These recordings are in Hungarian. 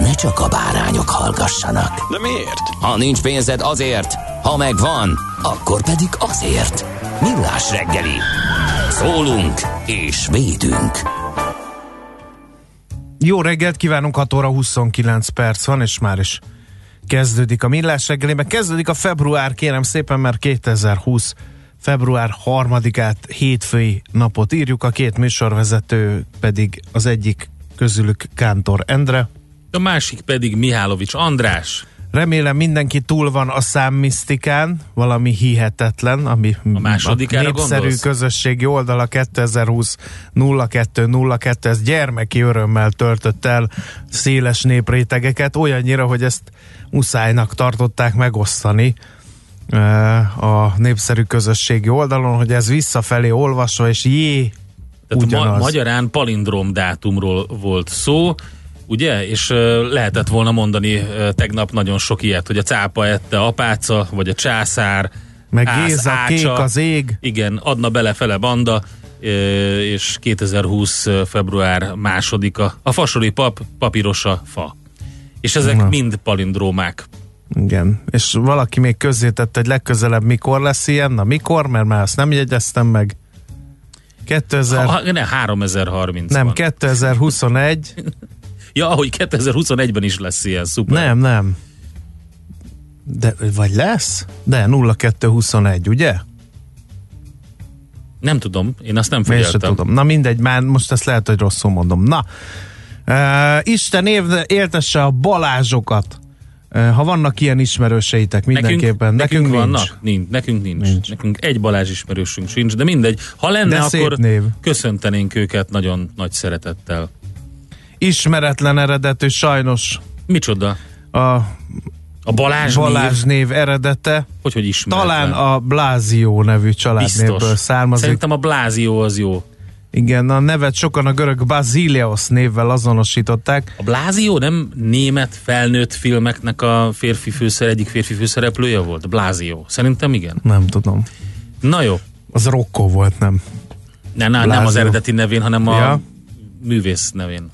ne csak a bárányok hallgassanak. De miért? Ha nincs pénzed azért, ha megvan, akkor pedig azért. Millás reggeli. Szólunk és védünk. Jó reggelt kívánunk, 6 óra 29 perc van, és már is kezdődik a millás reggelében. Kezdődik a február, kérem szépen, mert 2020 február 3-át hétfői napot írjuk, a két műsorvezető pedig az egyik közülük Kántor Endre. A másik pedig Mihálovics András. Remélem mindenki túl van a számmisztikán, valami hihetetlen, ami A másodikára a népszerű gondolsz? közösségi oldala 2020 0202, ez gyermeki örömmel töltött el széles néprétegeket, olyannyira, hogy ezt muszájnak tartották megosztani a népszerű közösségi oldalon, hogy ez visszafelé olvasva, és jé, Tehát ma- magyarán palindrom dátumról volt szó, ugye? És lehetett volna mondani tegnap nagyon sok ilyet, hogy a cápa ette apáca, vagy a császár, meg ász Géza, ácsa. kék az ég, Igen, adna bele-fele banda, és 2020 február másodika. A fasoli pap, papírosa fa. És ezek Na. mind palindrómák. Igen, és valaki még közzétett, hogy legközelebb mikor lesz ilyen, na mikor, mert már azt nem jegyeztem meg. 2000, Ha, ne, 3030 nem, van. 2021, Ja, ahogy 2021-ben is lesz ilyen, szuper. nem, nem. De, vagy lesz? De, 0221, ugye? Nem tudom, én azt nem Én sem figyeltem. tudom. Na mindegy, már most ezt lehet, hogy rosszul mondom. Na, uh, Isten év, éltesse a Balázsokat. Uh, ha vannak ilyen ismerőseitek, mindenképpen. Nekünk, nekünk nincs. vannak? Nincs. Nekünk nincs. Nincs. Nekünk egy Balázs ismerősünk sincs, de mindegy. Ha lenne, De akkor név. köszöntenénk őket nagyon nagy szeretettel. Ismeretlen eredetű, sajnos Micsoda? a A Balázs, Balázs név? név eredete. Hogy, hogy ismeretlen? Talán a Blázió nevű családnévből Biztos. származik. Szerintem a Blázió az jó. Igen, a nevet sokan a görög Basileos névvel azonosították. A Blázió nem német felnőtt filmeknek a férfi főszer, egyik férfi főszereplője volt? Blázió. Szerintem igen. Nem tudom. Na jó. Az Rocco volt, nem? Ne, ne, nem az eredeti nevén, hanem a Ja. művész nevén.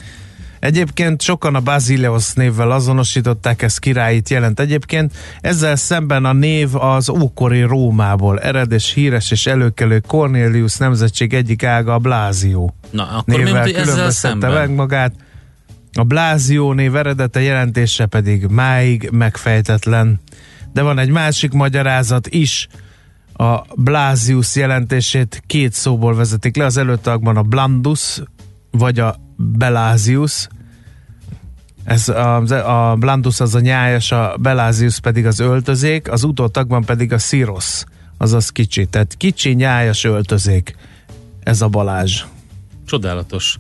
Egyébként sokan a Basileos névvel azonosították, ez királyit jelent. Egyébként ezzel szemben a név az ókori Rómából ered, és híres és előkelő Cornelius nemzetség egyik ága a Blázió. Na, akkor mi névvel ezzel különböztette meg magát. A Blázió név eredete jelentése pedig máig megfejtetlen. De van egy másik magyarázat is. A Blázius jelentését két szóból vezetik le. Az előttakban a Blandus, vagy a Belázius. Ez a, a Blandus az a nyájas, a Belázius pedig az öltözék, az utótagban pedig a Szirosz, azaz kicsi. Tehát kicsi, nyájas öltözék. Ez a Balázs. Csodálatos.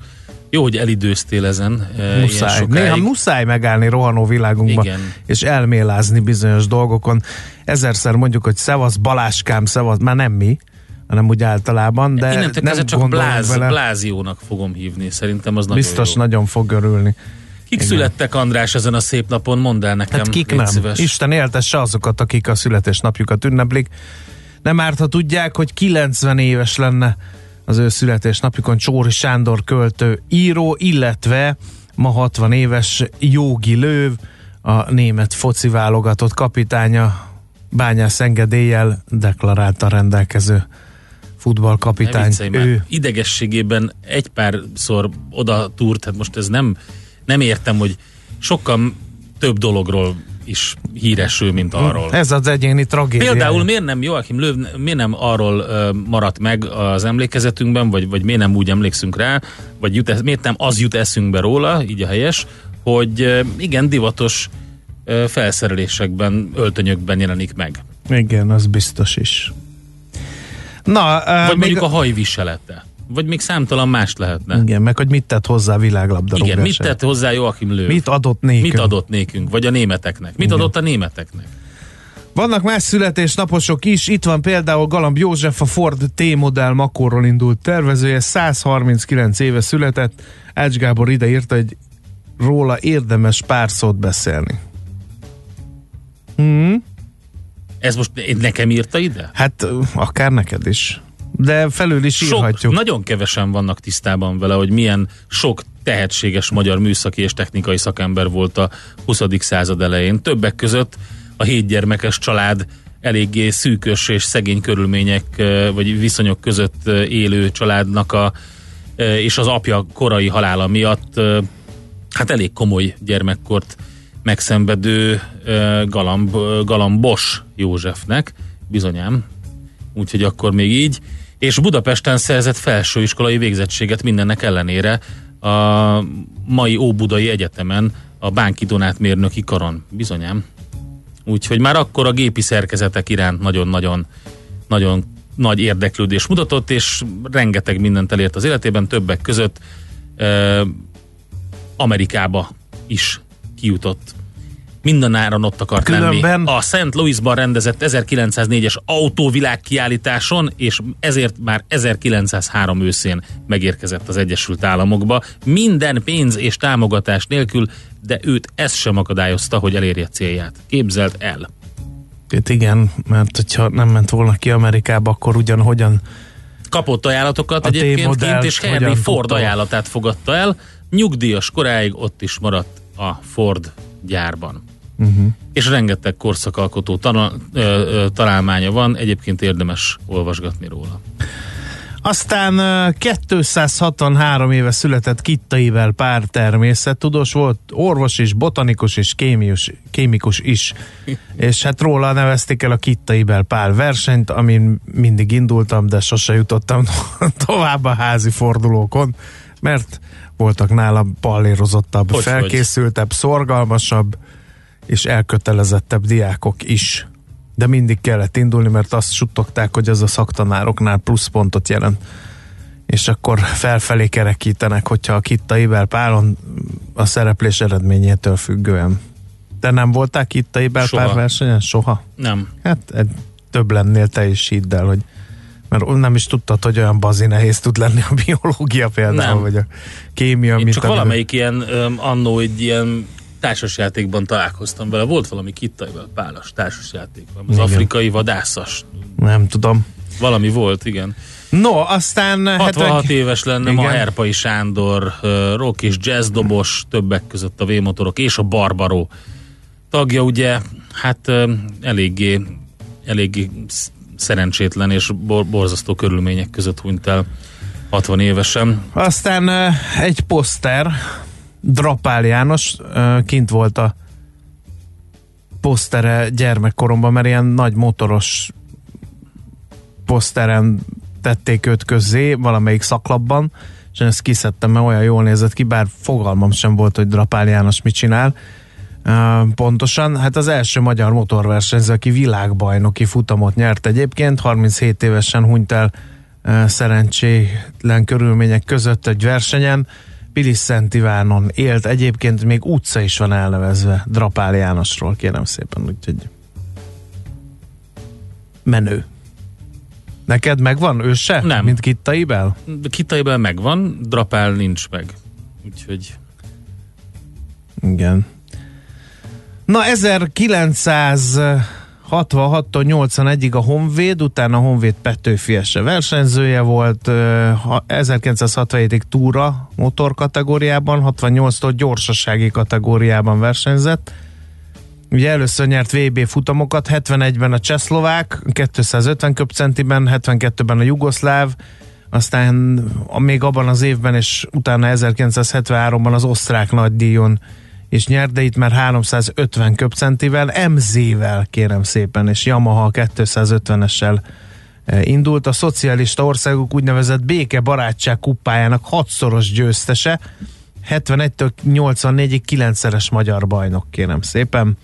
Jó, hogy elidőztél ezen. e, ilyen Muszáj. Néha muszáj megállni rohanó világunkban, Igen. és elmélázni bizonyos dolgokon. Ezerszer mondjuk, hogy szevasz Baláskám, szevasz, már nem mi, hanem úgy általában, de Innentől nem kezdve csak bláz, vele. Bláziónak fogom hívni. Szerintem az nagyon Biztos jó. nagyon fog örülni. Kik születtek, András, ezen a szép napon? Mondd el nekem. Hát kik nem? Szíves. Isten éltesse azokat, akik a születésnapjukat ünneplik. Nem árt, ha tudják, hogy 90 éves lenne az ő születésnapjukon Csóri Sándor költő író, illetve ma 60 éves Jógi Lőv, a német foci válogatott kapitánya, bányász engedéllyel deklarálta rendelkező futballkapitány. Ő Idegességében egy párszor oda túrt, hát most ez nem, nem értem, hogy sokkal több dologról is híresül, mint arról. Ez az egyéni tragédia. Például miért nem Joachim Löw, miért nem arról uh, maradt meg az emlékezetünkben, vagy, vagy miért nem úgy emlékszünk rá, vagy jut, miért nem az jut eszünkbe róla, így a helyes, hogy uh, igen, divatos uh, felszerelésekben, öltönyökben jelenik meg. Igen, az biztos is. Na, uh, Vagy még mondjuk a hajviselete. Vagy még számtalan más lehetne. Igen, meg hogy mit tett hozzá a világlabdarúgás. Igen, mit tett hozzá Joachim Löw? Mit adott nékünk? Mit adott nékünk? Vagy a németeknek? Mit Igen. adott a németeknek? Vannak más születésnaposok is, itt van például Galamb József, a Ford T-modell Makorról indult tervezője, 139 éve született, Ács Gábor ide írta, hogy róla érdemes pár szót beszélni. Hmm, Ez most nekem írta ide? hát akár neked is. De felül is Sok, írhatjuk. nagyon kevesen vannak tisztában vele, hogy milyen sok tehetséges magyar műszaki és technikai szakember volt a 20. század elején. Többek között a hétgyermekes család eléggé szűkös és szegény körülmények vagy viszonyok között élő családnak a, és az apja korai halála miatt hát elég komoly gyermekkort megszenvedő galamb, galambos Józsefnek, bizonyám, úgyhogy akkor még így, és Budapesten szerzett felsőiskolai végzettséget mindennek ellenére a mai Óbudai Egyetemen a Bánki Donát mérnöki karon, bizonyám. Úgyhogy már akkor a gépi szerkezetek iránt nagyon-nagyon nagyon nagy érdeklődés mutatott, és rengeteg mindent elért az életében, többek között eh, Amerikába is kijutott. Mindenáron ott akart Különben- lenni. A St. Louisban rendezett 1904-es autóvilág kiállításon, és ezért már 1903 őszén megérkezett az Egyesült Államokba. Minden pénz és támogatás nélkül, de őt ez sem akadályozta, hogy elérje célját. Képzeld el. Itt igen, mert hogyha nem ment volna ki Amerikába, akkor ugyanhogyan Kapott ajánlatokat A egyébként kint, és Henry hogyan Ford tudta? ajánlatát fogadta el. Nyugdíjas koráig ott is maradt a Ford gyárban. Uh-huh. És rengeteg korszakalkotó tana, ö, ö, találmánya van, egyébként érdemes olvasgatni róla. Aztán ö, 263 éve született Kittaivel pár természettudós volt, orvos is, botanikus és kémius, kémikus is. és hát róla nevezték el a Kittaibel pár versenyt, amin mindig indultam, de sose jutottam tovább a házi fordulókon, mert voltak nálam pallérozottabb, Hogy, felkészültebb, szorgalmasabb és elkötelezettebb diákok is. De mindig kellett indulni, mert azt suttogták, hogy az a szaktanároknál pluszpontot jelent. És akkor felfelé kerekítenek, hogyha a Kittaibel pálon a szereplés eredményétől függően. Te nem voltál Kittaibel Soha. pár versenyen? Soha? Nem. Hát egy, több lennél te is hidd el, hogy mert nem is tudtad, hogy olyan bazi nehéz tud lenni a biológia például, Nem. vagy a kémia, Én mint csak amivel- valamelyik ilyen öm, annó egy ilyen társasjátékban találkoztam vele. Volt valami kittaival pálas társasjáték. Az Igen. afrikai vadászas. Nem tudom. Valami volt, igen. No, aztán 66 70 éves lenne ma Igen. Herpai Sándor, rock és jazzdobos, többek között a V-motorok és a Barbaró tagja, ugye, hát eléggé, eléggé szerencsétlen és bor- borzasztó körülmények között hunyt el 60 évesen. Aztán egy poszter, Drapál János, kint volt a posztere gyermekkoromban, mert ilyen nagy motoros poszteren tették őt közzé, valamelyik szaklapban, és én ezt kiszedtem, mert olyan jól nézett ki, bár fogalmam sem volt, hogy Drapál János mit csinál. Pontosan, hát az első magyar motorversenyző, aki világbajnoki futamot nyert egyébként, 37 évesen hunyt el szerencsétlen körülmények között egy versenyen, Pilis Szent Ivánon élt, egyébként még utca is van elnevezve Drapál Jánosról, kérem szépen, úgyhogy menő. Neked megvan ő se? Nem. Mint Kittaibel? Kitaiben megvan, Drapál nincs meg. Úgyhogy Igen. Na 1966-tól 81-ig a Honvéd, utána a Honvéd Petőfi Ese versenyzője volt, ö, ha- 1967-ig túra motor kategóriában, 68-tól gyorsasági kategóriában versenyzett. Ugye először nyert VB futamokat, 71-ben a csehszlovák, 250 köpcentiben, 72-ben a jugoszláv, aztán még abban az évben és utána 1973-ban az osztrák nagydíjon és nyert, de itt már 350 köpcentivel, MZ-vel kérem szépen, és Yamaha 250-essel e, indult. A szocialista országok úgynevezett béke barátság kuppájának hatszoros győztese, 71-től 84-ig kilencszeres magyar bajnok, kérem szépen.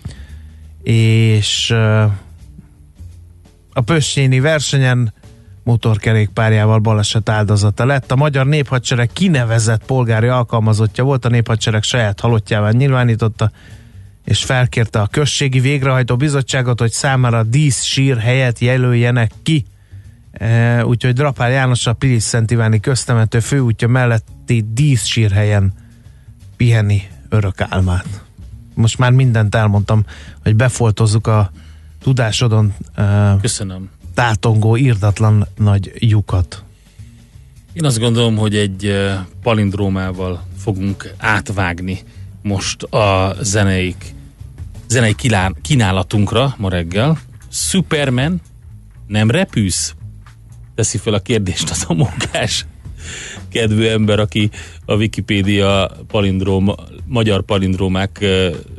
És e, a Pössényi versenyen motorkerékpárjával baleset áldozata lett. A Magyar Néphadsereg kinevezett polgári alkalmazottja volt, a Néphadsereg saját halottjával nyilvánította, és felkérte a községi végrehajtó bizottságot, hogy számára díszsír helyet jelöljenek ki. E, úgyhogy Drapár János a Pilis Szent Iváni köztemető főútja melletti díszsír helyen piheni örök álmát. Most már mindent elmondtam, hogy befoltozzuk a tudásodon. E, Köszönöm tátongó, írdatlan nagy lyukat. Én azt gondolom, hogy egy palindrómával fogunk átvágni most a zeneik, zenei kínálatunkra ma reggel. Superman, nem repűsz? Teszi fel a kérdést az a munkás kedvű ember, aki a Wikipédia palindróm, magyar palindrómák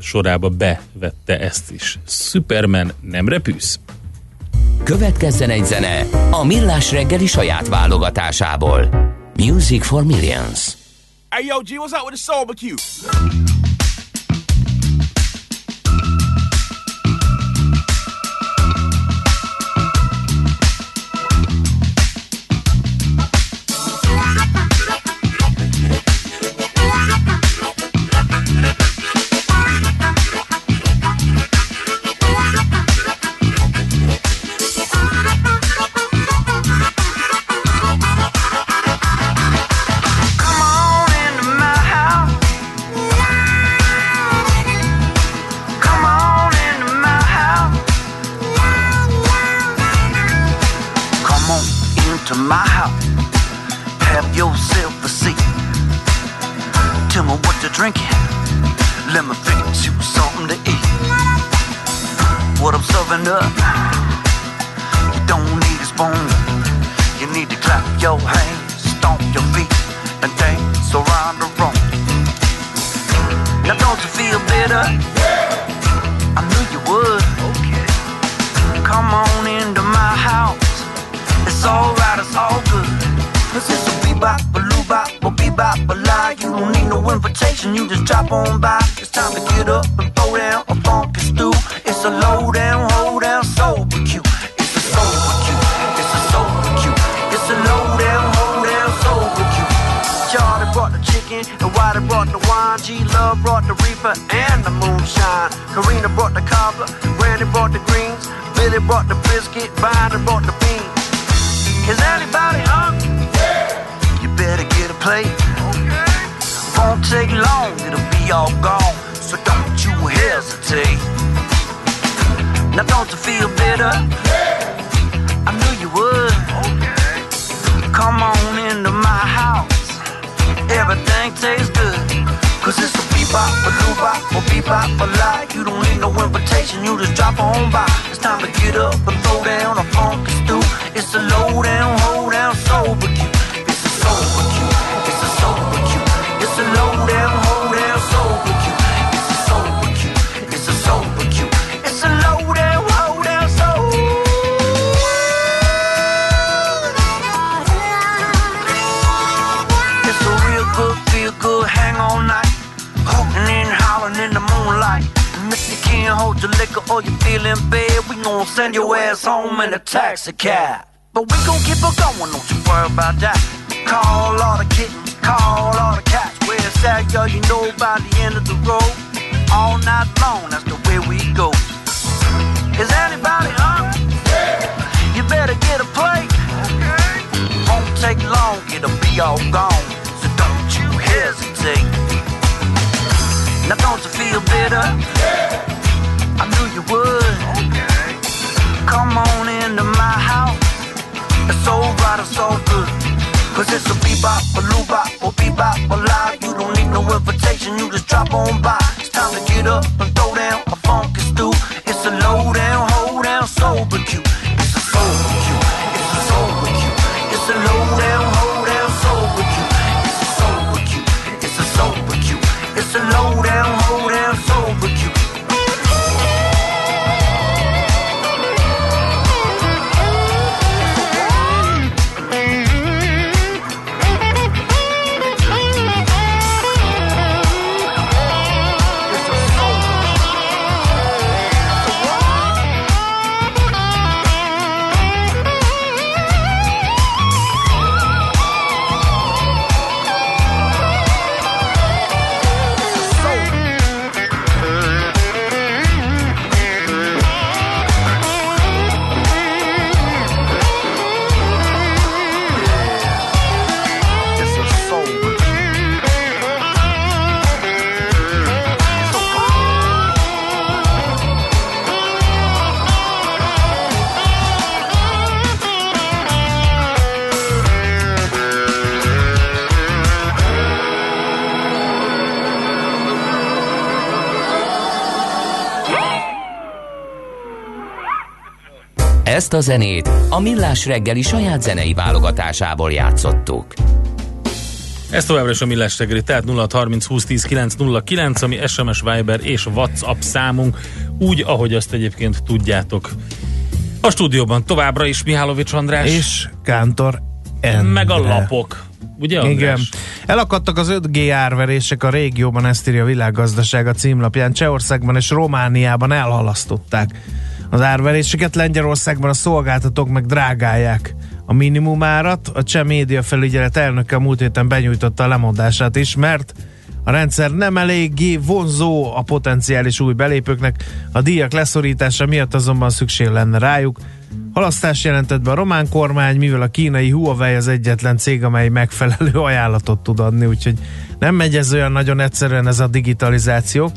sorába bevette ezt is. Superman, nem repűsz? Következzen egy zene a Millás reggeli saját válogatásából. Music for Millions. Hey yo, G, what's up with the soul tastes good. Cause it's a bebop, a loop a bebop, a lie. You don't need no invitation, you just drop on by. It's time to get up and throw down a funk stew. It's a low down, hold down, sober barbecue? taxi cab. But we gon' keep on going, don't you worry about that. Call all the kittens, call all the cats. Where's that girl you know by the end of the road? All night long, that's the way we go. Is anybody hungry? Yeah. You better get a plate. Okay. Won't take long, it'll be all gone. So don't you hesitate. Now don't you feel bitter? Yeah. Knew you would. Okay. Come on into my house. It's so right, it's so good. Cause it's a bebop, a loobop, or bebop, a lie. You don't need no invitation, you just drop on by. It's time to get up and throw down a funky stew. It's a low Ezt a zenét a Millás reggeli saját zenei válogatásából játszottuk. Ez továbbra is a Millás reggeli, tehát 0630 20 10 909, ami SMS, Viber és WhatsApp számunk, úgy, ahogy azt egyébként tudjátok. A stúdióban továbbra is Mihálovics András. És Kántor Endre. Meg a lapok. Ugye András? Igen. Elakadtak az 5G árverések a régióban, ezt írja a világgazdaság a címlapján. Csehországban és Romániában elhalasztották az árveréseket. Lengyelországban a szolgáltatók meg drágálják a minimumárat. A cseh média felügyelet elnöke a múlt héten benyújtotta a lemondását is, mert a rendszer nem eléggé vonzó a potenciális új belépőknek, a díjak leszorítása miatt azonban szükség lenne rájuk. Halasztás jelentett be a román kormány, mivel a kínai Huawei az egyetlen cég, amely megfelelő ajánlatot tud adni, úgyhogy nem megy ez olyan nagyon egyszerűen ez a digitalizáció.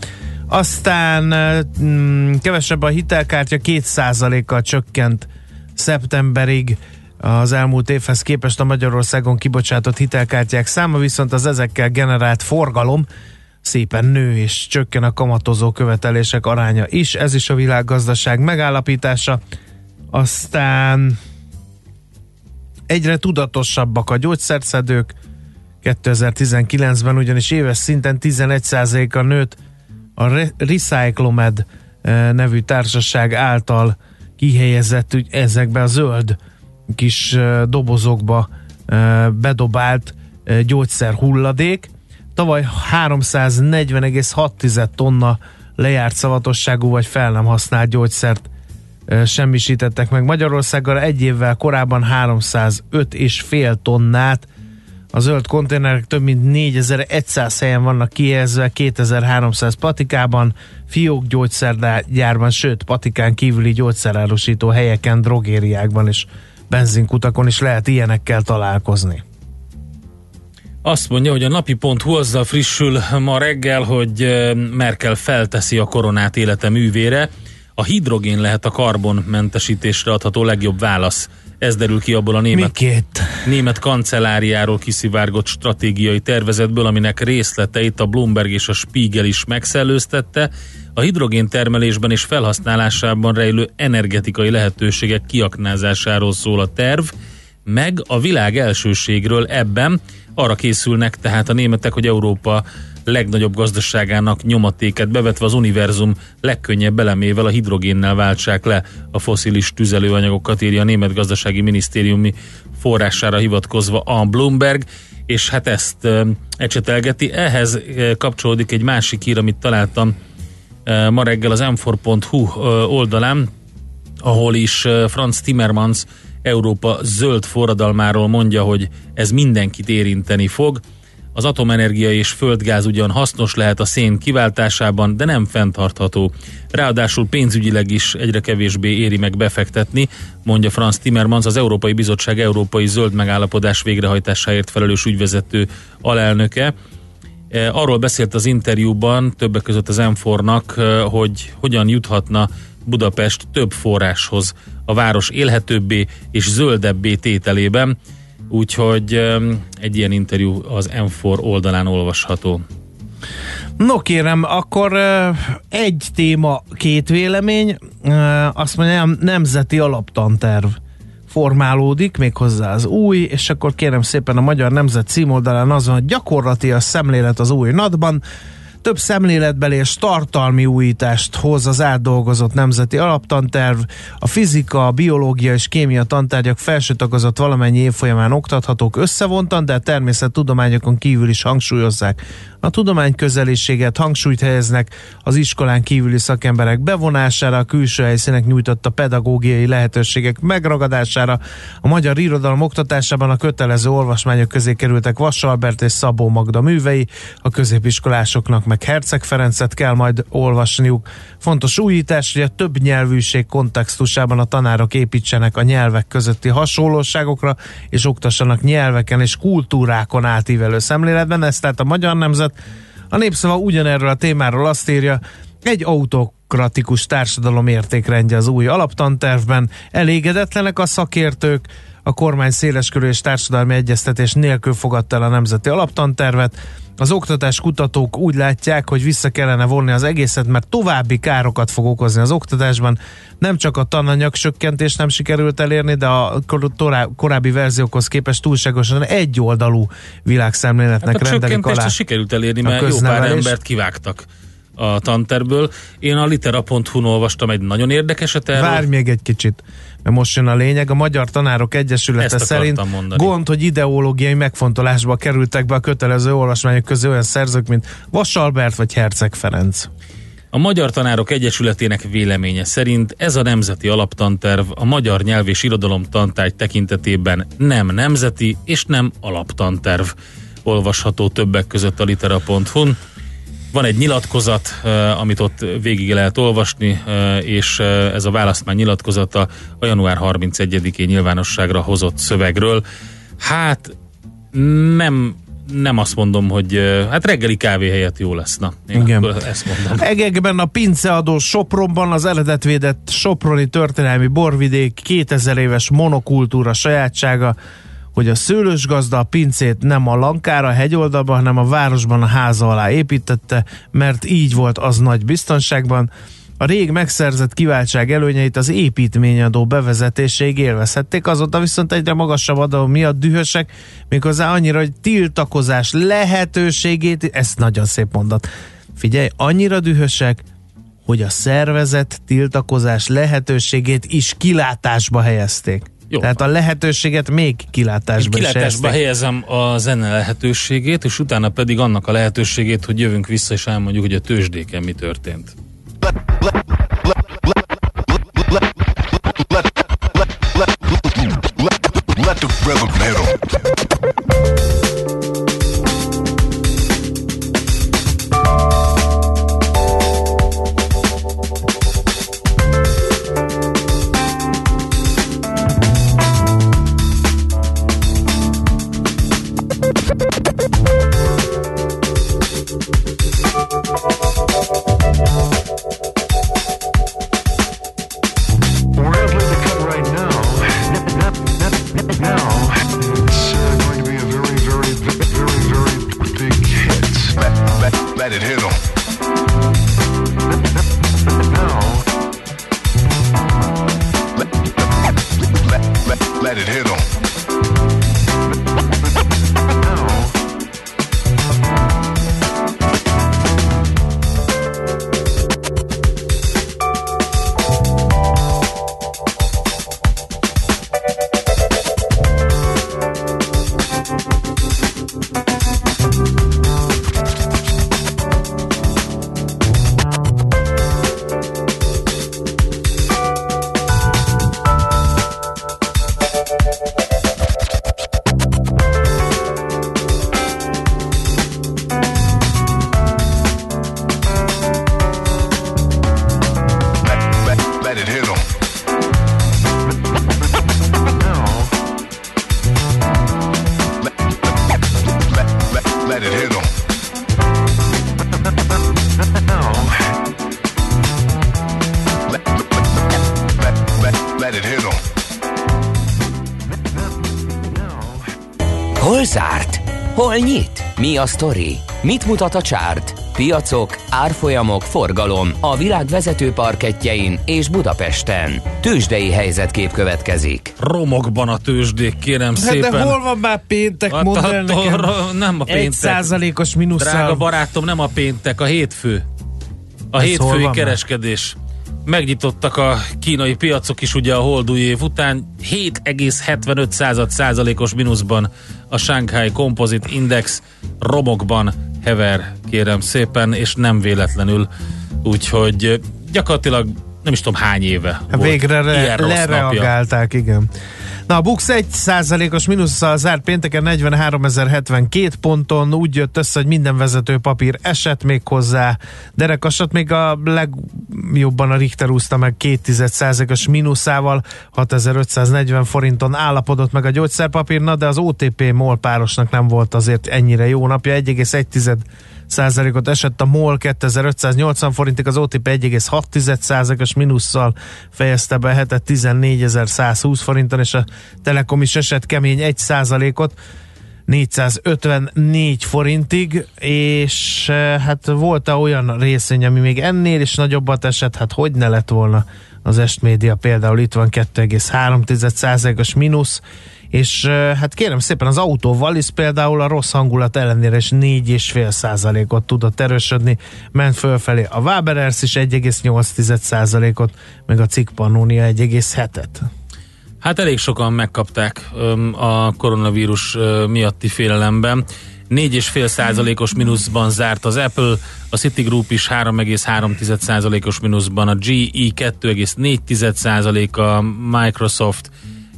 Aztán mm, kevesebb a hitelkártya, 2%-kal csökkent szeptemberig az elmúlt évhez képest a Magyarországon kibocsátott hitelkártyák száma, viszont az ezekkel generált forgalom szépen nő, és csökken a kamatozó követelések aránya is. Ez is a világgazdaság megállapítása. Aztán egyre tudatosabbak a gyógyszerszedők. 2019-ben ugyanis éves szinten 11%-a nőtt a Recyclomed eh, nevű társaság által kihelyezett ezekbe a zöld kis eh, dobozokba eh, bedobált gyógyszer hulladék. Tavaly 340,6 tonna lejárt szavatosságú vagy fel nem használt gyógyszert semmisítettek meg Magyarországgal. Egy évvel korábban 305 és fél tonnát a zöld konténerek több mint 4100 helyen vannak kihelyezve, 2300 patikában, fiók gyógyszergyárban, sőt patikán kívüli gyógyszerárusító helyeken, drogériákban és benzinkutakon is lehet ilyenekkel találkozni. Azt mondja, hogy a napi.hu azzal frissül ma reggel, hogy Merkel felteszi a koronát élete művére. A hidrogén lehet a karbonmentesítésre adható legjobb válasz. Ez derül ki abból a német, Mikét? német kancelláriáról kiszivárgott stratégiai tervezetből, aminek részleteit a Bloomberg és a Spiegel is megszellőztette. A hidrogén termelésben és felhasználásában rejlő energetikai lehetőségek kiaknázásáról szól a terv, meg a világ elsőségről ebben arra készülnek tehát a németek, hogy Európa legnagyobb gazdaságának nyomatéket bevetve az univerzum legkönnyebb elemével a hidrogénnel váltsák le a foszilis tüzelőanyagokat, írja a Német Gazdasági Minisztériumi forrására hivatkozva a Bloomberg, és hát ezt ecsetelgeti. Ehhez kapcsolódik egy másik hír, amit találtam ma reggel az m4.hu e, oldalán, ahol is Franz Timmermans Európa zöld forradalmáról mondja, hogy ez mindenkit érinteni fog. Az atomenergia és földgáz ugyan hasznos lehet a szén kiváltásában, de nem fenntartható. Ráadásul pénzügyileg is egyre kevésbé éri meg befektetni, mondja Franz Timmermans, az Európai Bizottság Európai Zöld Megállapodás végrehajtásáért felelős ügyvezető alelnöke. E, arról beszélt az interjúban, többek között az M4-nak, e, hogy hogyan juthatna Budapest több forráshoz a város élhetőbbé és zöldebbé tételében, úgyhogy egy ilyen interjú az M4 oldalán olvasható. No kérem, akkor egy téma, két vélemény, azt mondja, nemzeti alaptanterv formálódik, méghozzá az új, és akkor kérem szépen a Magyar Nemzet címoldalán az van, hogy gyakorlati a szemlélet az új nadban, több szemléletbeli és tartalmi újítást hoz az átdolgozott nemzeti alaptanterv. A fizika, a biológia és kémia tantárgyak felső tagozott valamennyi év folyamán oktathatók összevontan, de a természettudományokon kívül is hangsúlyozzák a tudomány közeliséget hangsúlyt helyeznek az iskolán kívüli szakemberek bevonására, a külső helyszínek nyújtotta pedagógiai lehetőségek megragadására. A magyar irodalom oktatásában a kötelező olvasmányok közé kerültek Vas és Szabó Magda művei, a középiskolásoknak meg Herceg Ferencet kell majd olvasniuk. Fontos újítás, hogy a több nyelvűség kontextusában a tanárok építsenek a nyelvek közötti hasonlóságokra, és oktassanak nyelveken és kultúrákon átívelő szemléletben. Ez tehát a magyar nemzet a népszava ugyanerről a témáról azt írja, egy autokratikus társadalom értékrendje az új alaptantervben, elégedetlenek a szakértők, A kormány széleskörű és társadalmi egyeztetés nélkül fogadta el a nemzeti alaptantervet. Az oktatás kutatók úgy látják, hogy vissza kellene vonni az egészet, mert további károkat fog okozni az oktatásban. Nem csak a tananyag csökkentést nem sikerült elérni, de a korábbi verziókhoz képest túlságosan egyoldalú világszemléletnek Hát a rendelik alá. is sikerült elérni, a mert jó pár embert kivágtak a tanterből. Én a litera.hu-n olvastam egy nagyon érdekeset erről. Várj még egy kicsit, most jön a lényeg. A Magyar Tanárok Egyesülete Ezt szerint mondani. gond, hogy ideológiai megfontolásba kerültek be a kötelező olvasmányok közé olyan szerzők, mint Vas Albert vagy Herceg Ferenc. A Magyar Tanárok Egyesületének véleménye szerint ez a nemzeti alaptanterv a magyar nyelv és irodalom tantárgy tekintetében nem nemzeti és nem alaptanterv. Olvasható többek között a litera.hu-n. Van egy nyilatkozat, amit ott végig lehet olvasni, és ez a választmány nyilatkozata a január 31-én nyilvánosságra hozott szövegről. Hát nem, nem azt mondom, hogy hát reggeli kávé helyett jó lesz. Na, én Igen. ezt mondom. Egekben a pinceadó Sopronban az eredetvédett Soproni történelmi borvidék 2000 éves monokultúra sajátsága, hogy a szőlős gazda a pincét nem a Lankára a hegyoldalban, hanem a városban a háza alá építette, mert így volt az nagy biztonságban. A rég megszerzett kiváltság előnyeit az építményadó bevezetéséig élvezhették, azóta viszont egyre magasabb adó miatt dühösek, méghozzá annyira, hogy tiltakozás lehetőségét, ez nagyon szép mondat, Figyelj, annyira dühösek, hogy a szervezet tiltakozás lehetőségét is kilátásba helyezték. Jó. Tehát a lehetőséget még kilátásba is Kilátásba helyezték. helyezem a zene lehetőségét, és utána pedig annak a lehetőségét, hogy jövünk vissza és elmondjuk, hogy a tőzsdéken mi történt. Let the rhythm hit a sztori? Mit mutat a csárt? Piacok, árfolyamok, forgalom a világ vezető parketjein és Budapesten. Tősdei helyzetkép következik. Romokban a tőzsdék, kérem Hát szépen. de hol van már péntek? Hát Mondd el nekem. nem a Egy péntek. százalékos mínusszal. Drága barátom, nem a péntek, a hétfő. A Ez hétfői kereskedés. Megnyitottak a kínai piacok is ugye a holdúj év után. 7,75 század százalékos mínuszban a Shanghai Composite Index romokban hever, kérem szépen, és nem véletlenül. Úgyhogy gyakorlatilag nem is tudom hány éve Hát volt Végre napja. lereagálták, igen. Na a Bux 1 százalékos mínusszal zárt pénteken 43.072 ponton, úgy jött össze, hogy minden vezető papír esett még hozzá, derekasat még a legjobban a Richter úszta meg 2 százalékos mínuszával, 6540 forinton állapodott meg a gyógyszerpapír, na de az OTP MOL párosnak nem volt azért ennyire jó napja, 1,1 százalékot esett, a MOL 2580 forintig, az OTP 1,6 százalékos mínusszal fejezte be hetet 14120 forinton, és a Telekom is esett kemény 1 százalékot, 454 forintig, és eh, hát volt -e olyan részvény, ami még ennél is nagyobbat esett, hát hogy ne lett volna? Az Estmédia például itt van 2,3%-os mínusz, és hát kérem szépen az autóval is például a rossz hangulat ellenére is 4,5%-ot tudott erősödni, ment fölfelé a Waberers is 1,8%-ot, meg a Cikk Pannonia 1,7-et. Hát elég sokan megkapták a koronavírus miatti félelemben. 4,5 százalékos mínuszban zárt az Apple, a Citigroup is 3,3 százalékos mínuszban, a GE 2,4 százalék, a Microsoft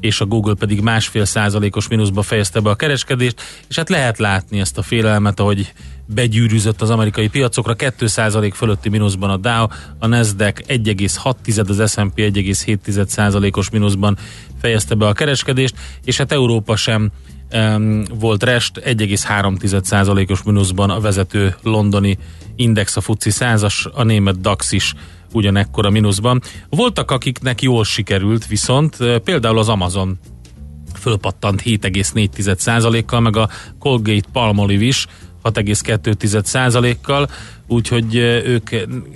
és a Google pedig másfél százalékos mínuszba fejezte be a kereskedést, és hát lehet látni ezt a félelmet, ahogy begyűrűzött az amerikai piacokra, 2 százalék fölötti mínuszban a Dow, a Nasdaq 1,6, az S&P 1,7 százalékos mínuszban fejezte be a kereskedést, és hát Európa sem um, volt rest, 1,3 százalékos mínuszban a vezető londoni index, a FUCI 100-as, a német DAX is ugyanekkor a mínuszban. Voltak, akiknek jól sikerült, viszont például az Amazon fölpattant 7,4%-kal, meg a Colgate Palmolive is 6,2%-kal, úgyhogy ők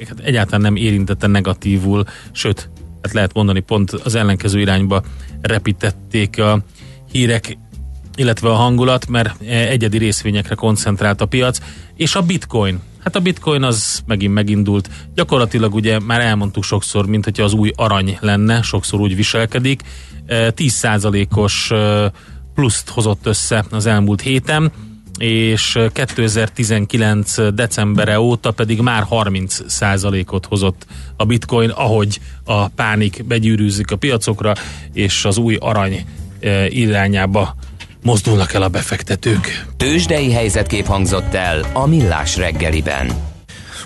hát egyáltalán nem érintette negatívul, sőt, hát lehet mondani pont az ellenkező irányba repítették a hírek, illetve a hangulat, mert egyedi részvényekre koncentrált a piac, és a bitcoin. Hát a bitcoin az megint megindult. Gyakorlatilag ugye már elmondtuk sokszor, mint hogyha az új arany lenne, sokszor úgy viselkedik. 10%-os pluszt hozott össze az elmúlt héten, és 2019 decembere óta pedig már 30%-ot hozott a bitcoin, ahogy a pánik begyűrűzik a piacokra, és az új arany irányába mozdulnak el a befektetők. Tőzsdei helyzetkép hangzott el a Millás reggeliben.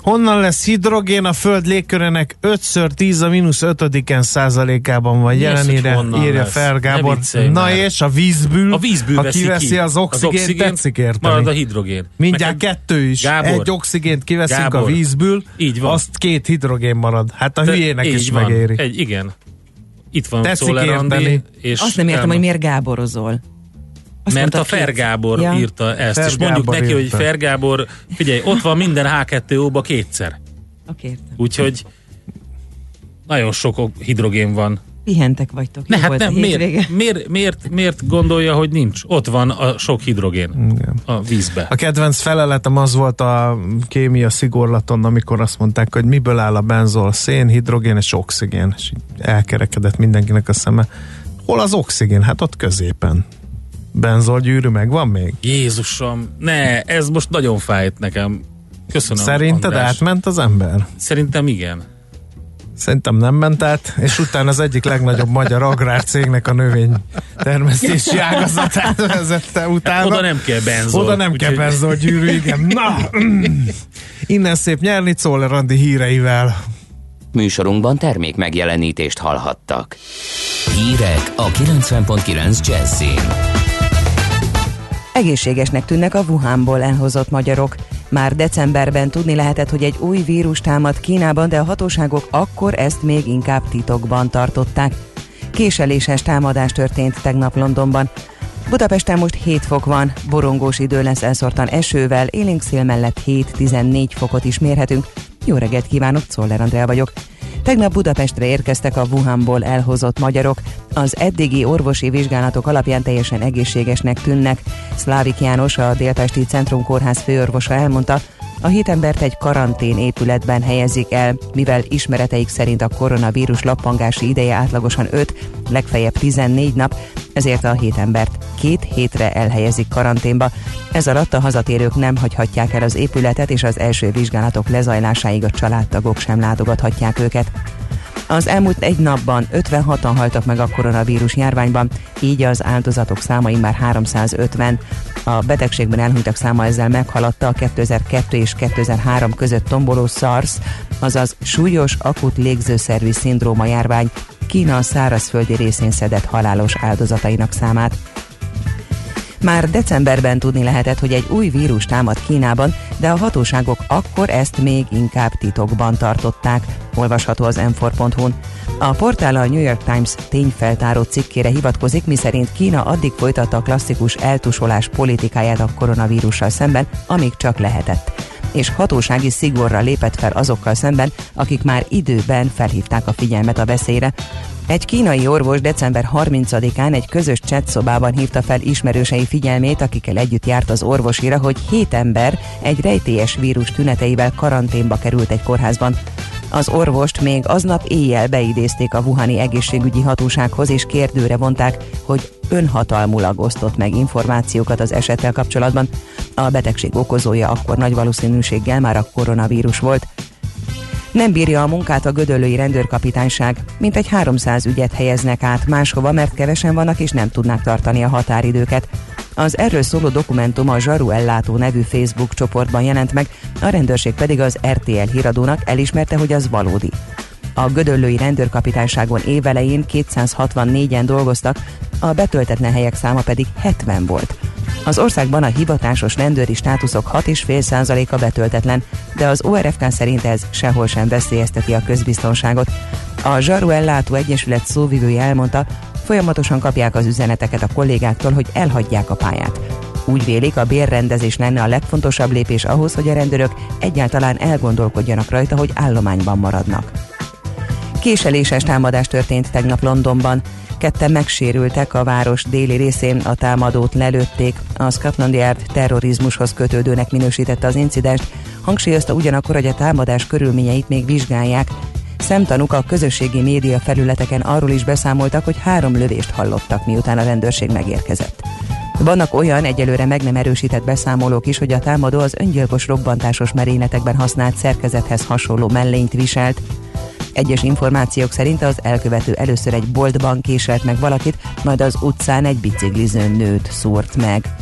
Honnan lesz hidrogén? A Föld légkörének 5x10 a mínusz 5 százalékában van jelen, írja, írja Ne Gábor. Na már. és a vízből, A vízből ha veszi kiveszi ki. az oxigént, oxigén, tetszik érteni. Marad a hidrogén. Mindjárt Neked- kettő is. Gábor. Egy oxigént kiveszünk Gábor. a vízből, Így van. azt két hidrogén marad. Hát a Te- hülyének is van. megéri. Egy, igen. Itt van Tetszik Czoller Andi, érteni. és Azt nem értem, elmond- hogy miért Gáborozol. Azt Mert a Fergábor Ja. írta ezt, Fer és mondjuk Gábor neki, írta. hogy Fergábor, figyelj, ott van minden H2O-ba kétszer. Oké, értem. Úgyhogy nagyon sok ok- hidrogén van. Pihentek vagytok. Ne, hát nem, miért, miért, miért, miért gondolja, hogy nincs? Ott van a sok hidrogén Igen. a vízbe. A kedvenc feleletem az volt a kémia szigorlaton, amikor azt mondták, hogy miből áll a benzol, szén, hidrogén és oxigén, és így elkerekedett mindenkinek a szeme. Hol az oxigén? Hát ott középen. Benzolgyűrű megvan még? Jézusom, ne, ez most nagyon fájt nekem. Köszönöm. Szerinted András. átment az ember? Szerintem igen. Szerintem nem ment át, és utána az egyik legnagyobb magyar agrárcégnek a növény termesztési ágazatát vezette utána. Oda nem kell benzol. Oda nem kell úgyhogy- benzolgyűrű, igen. Na, mm. innen szép nyerni Czoller Andi híreivel. Műsorunkban termék megjelenítést hallhattak. Hírek a 90.9 Jazzin. Egészségesnek tűnnek a Wuhanból elhozott magyarok. Már decemberben tudni lehetett, hogy egy új vírus támad Kínában, de a hatóságok akkor ezt még inkább titokban tartották. Késeléses támadás történt tegnap Londonban. Budapesten most 7 fok van, borongós idő lesz elszortan esővel, élénk szél mellett 7-14 fokot is mérhetünk. Jó reggelt kívánok, Czoller Andrea vagyok. Tegnap Budapestre érkeztek a Wuhanból elhozott magyarok. Az eddigi orvosi vizsgálatok alapján teljesen egészségesnek tűnnek. Szlávik János, a Délpesti Centrum Kórház főorvosa elmondta, a hét embert egy karantén épületben helyezik el, mivel ismereteik szerint a koronavírus lappangási ideje átlagosan 5, legfeljebb 14 nap, ezért a hét embert két hétre elhelyezik karanténba. Ez alatt a hazatérők nem hagyhatják el az épületet, és az első vizsgálatok lezajlásáig a családtagok sem látogathatják őket. Az elmúlt egy napban 56-an haltak meg a koronavírus járványban, így az áldozatok számai már 350. A betegségben elhunytak száma ezzel meghaladta a 2002 és 2003 között tomboló SARS, azaz súlyos akut légzőszervi szindróma járvány Kína szárazföldi részén szedett halálos áldozatainak számát. Már decemberben tudni lehetett, hogy egy új vírus támad Kínában, de a hatóságok akkor ezt még inkább titokban tartották, olvasható az m4.hu-n. A portál a New York Times tényfeltáró cikkére hivatkozik, miszerint Kína addig folytatta a klasszikus eltusolás politikáját a koronavírussal szemben, amíg csak lehetett és hatósági szigorra lépett fel azokkal szemben, akik már időben felhívták a figyelmet a veszélyre. Egy kínai orvos december 30-án egy közös chat szobában hívta fel ismerősei figyelmét, akikkel együtt járt az orvosira, hogy hét ember egy rejtélyes vírus tüneteivel karanténba került egy kórházban. Az orvost még aznap éjjel beidézték a Wuhani egészségügyi hatósághoz, és kérdőre vonták, hogy önhatalmulag osztott meg információkat az esettel kapcsolatban. A betegség okozója akkor nagy valószínűséggel már a koronavírus volt. Nem bírja a munkát a gödöllői rendőrkapitányság, mint egy 300 ügyet helyeznek át máshova, mert kevesen vannak és nem tudnák tartani a határidőket. Az erről szóló dokumentum a Zsaru Ellátó nevű Facebook csoportban jelent meg, a rendőrség pedig az RTL híradónak elismerte, hogy az valódi. A Gödöllői rendőrkapitányságon évelején 264-en dolgoztak, a betöltetlen helyek száma pedig 70 volt. Az országban a hivatásos rendőri státuszok 6,5%-a betöltetlen, de az ORFK szerint ez sehol sem veszélyezteti a közbiztonságot. A Zsaru Ellátó Egyesület szóvivője elmondta, folyamatosan kapják az üzeneteket a kollégáktól, hogy elhagyják a pályát. Úgy vélik, a bérrendezés lenne a legfontosabb lépés ahhoz, hogy a rendőrök egyáltalán elgondolkodjanak rajta, hogy állományban maradnak. Késeléses támadás történt tegnap Londonban. Ketten megsérültek a város déli részén, a támadót lelőtték. A Scotland Yard terrorizmushoz kötődőnek minősítette az incidenst, hangsúlyozta ugyanakkor, hogy a támadás körülményeit még vizsgálják. Szemtanúk a közösségi média felületeken arról is beszámoltak, hogy három lövést hallottak, miután a rendőrség megérkezett. Vannak olyan egyelőre meg nem erősített beszámolók is, hogy a támadó az öngyilkos robbantásos merényletekben használt szerkezethez hasonló mellényt viselt. Egyes információk szerint az elkövető először egy boltban késelt meg valakit, majd az utcán egy bicikliző nőt szúrt meg.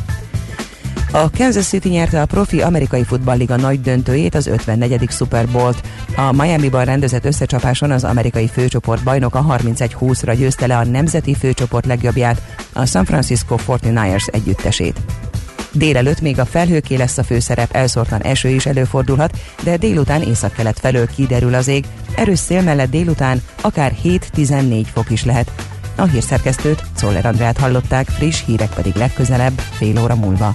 A Kansas City nyerte a profi amerikai futballliga nagy döntőjét, az 54. Super Bowl-t. A Miami-ban rendezett összecsapáson az amerikai főcsoport bajnoka 31-20-ra győzte le a nemzeti főcsoport legjobbját, a San Francisco 49ers együttesét. Délelőtt még a felhőké lesz a főszerep, elszórtan eső is előfordulhat, de délután északkelet felől kiderül az ég. Erős szél mellett délután akár 7-14 fok is lehet. A hírszerkesztőt, Szoller Andrát hallották, friss hírek pedig legközelebb, fél óra múlva.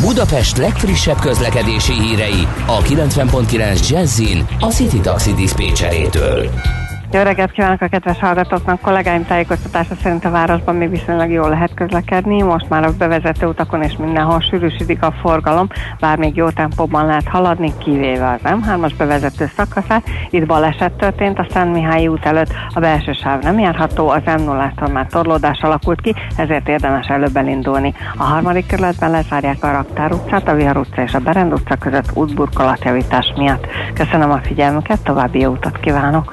Budapest legfrissebb közlekedési hírei a 90.9 Jazzin a City Taxi Dispécsejétől. Jó reggelt kívánok a kedves hallgatóknak! Kollégáim tájékoztatása szerint a városban még viszonylag jól lehet közlekedni. Most már a bevezető utakon és mindenhol sűrűsödik a forgalom, bár még jó tempóban lehet haladni, kivéve az M3-as bevezető szakaszát. Itt baleset történt a Szent Mihály út előtt, a belső sáv nem járható, az m 0 már torlódás alakult ki, ezért érdemes előbb elindulni. A harmadik kerületben lezárják a Raktár utcát, a Vihar utca és a Berend utca között útburkolatjavítás miatt. Köszönöm a figyelmüket, további jó utat kívánok!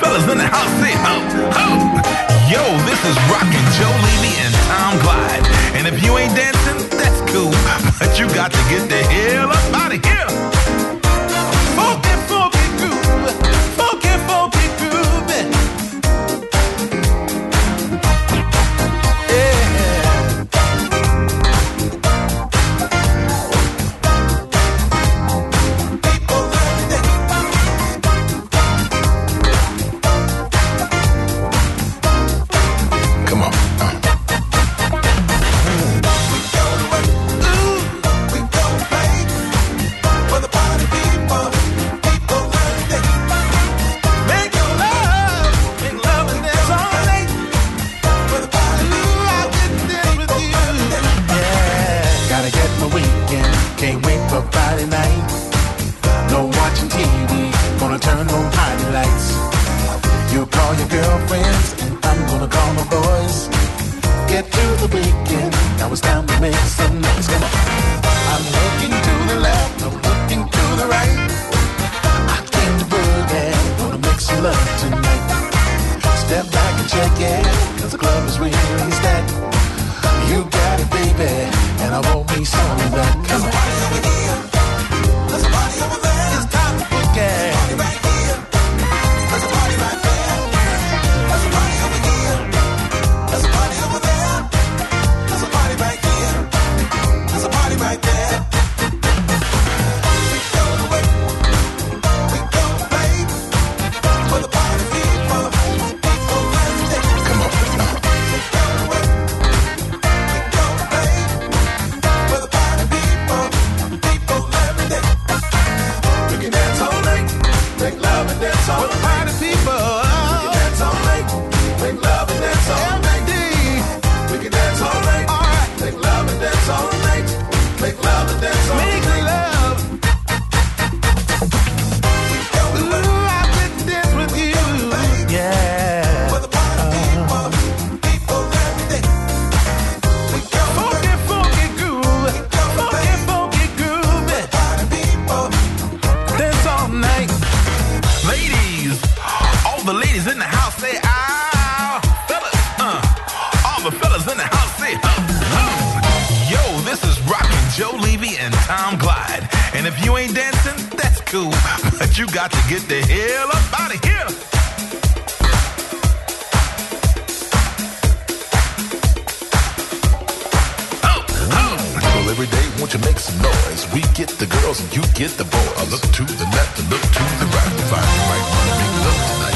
fellas in the house say ho, ho. Yo, this is Rockin' Joe Levy and Tom Glide. And if you ain't dancing, that's cool. But you got to get the hell up out of here. Some noise? We get the girls and you get the boys. I look to the left and look to the right. Find the right one to make love tonight.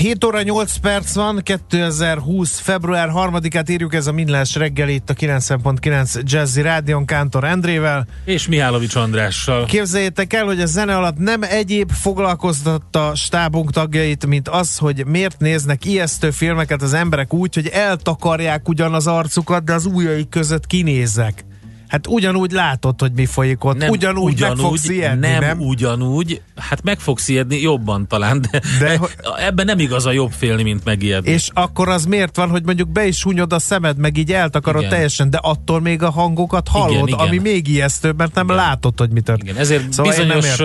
7 óra 8 perc van, 2020. február 3-át írjuk, ez a Millás reggeli itt a 90.9 Jazzy Rádion Kántor Endrével. És Mihálovics Andrással. Képzeljétek el, hogy a zene alatt nem egyéb foglalkoztatta stábunk tagjait, mint az, hogy miért néznek ijesztő filmeket az emberek úgy, hogy eltakarják ugyan az arcukat, de az ujjaik között kinézek. Hát ugyanúgy látod, hogy mi folyik ott, nem ugyanúgy, ugyanúgy meg fogsz ijedni, nem, nem? ugyanúgy, hát meg fogsz ijedni jobban talán, de, De hogy- ebben nem igaz a jobb félni, mint megijedni. És akkor az miért van, hogy mondjuk be is hunyod a szemed, meg így eltakarod Igen. teljesen, de attól még a hangokat hallod, Igen, igen. ami még ijesztőbb, mert nem látod, hogy mi történik. Igen, ezért Szóval bizonyos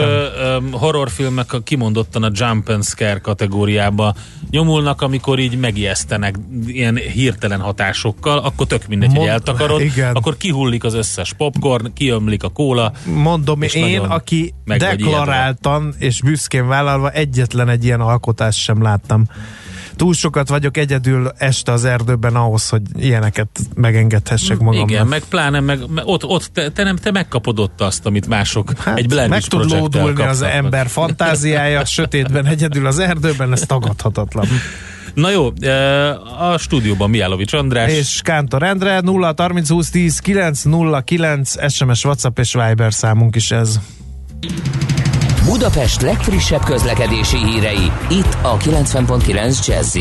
horrorfilmek a- kimondottan a jump and scare kategóriába nyomulnak, amikor így megijesztenek ilyen hirtelen hatásokkal, akkor tök mindegy, hogy Mond- eltakarod, igen. akkor kihullik az összes popcorn, kiömlik a kóla. Mondom, én, aki meg deklaráltan és büszkén vállalva egyetlen egy ilyen alkotást sem láttam. túl sokat vagyok egyedül este az erdőben ahhoz, hogy ilyeneket megengedhessek magamnak. Igen, meg pláne meg, meg ott, ott te, te, nem, te megkapod ott azt, amit mások Hát, egy meg blendis tud lódulni az ember fantáziája, sötétben egyedül az erdőben, ez tagadhatatlan. Na jó, a stúdióban Mijálovics András. És Kántor Endre 0 30 20 10 909 SMS, WhatsApp és Viber számunk is ez. Budapest legfrissebb közlekedési hírei, itt a 90.9 jazz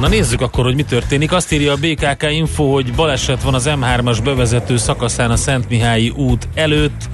Na nézzük akkor, hogy mi történik. Azt írja a BKK Info, hogy baleset van az M3-as bevezető szakaszán a Szent Mihályi út előtt.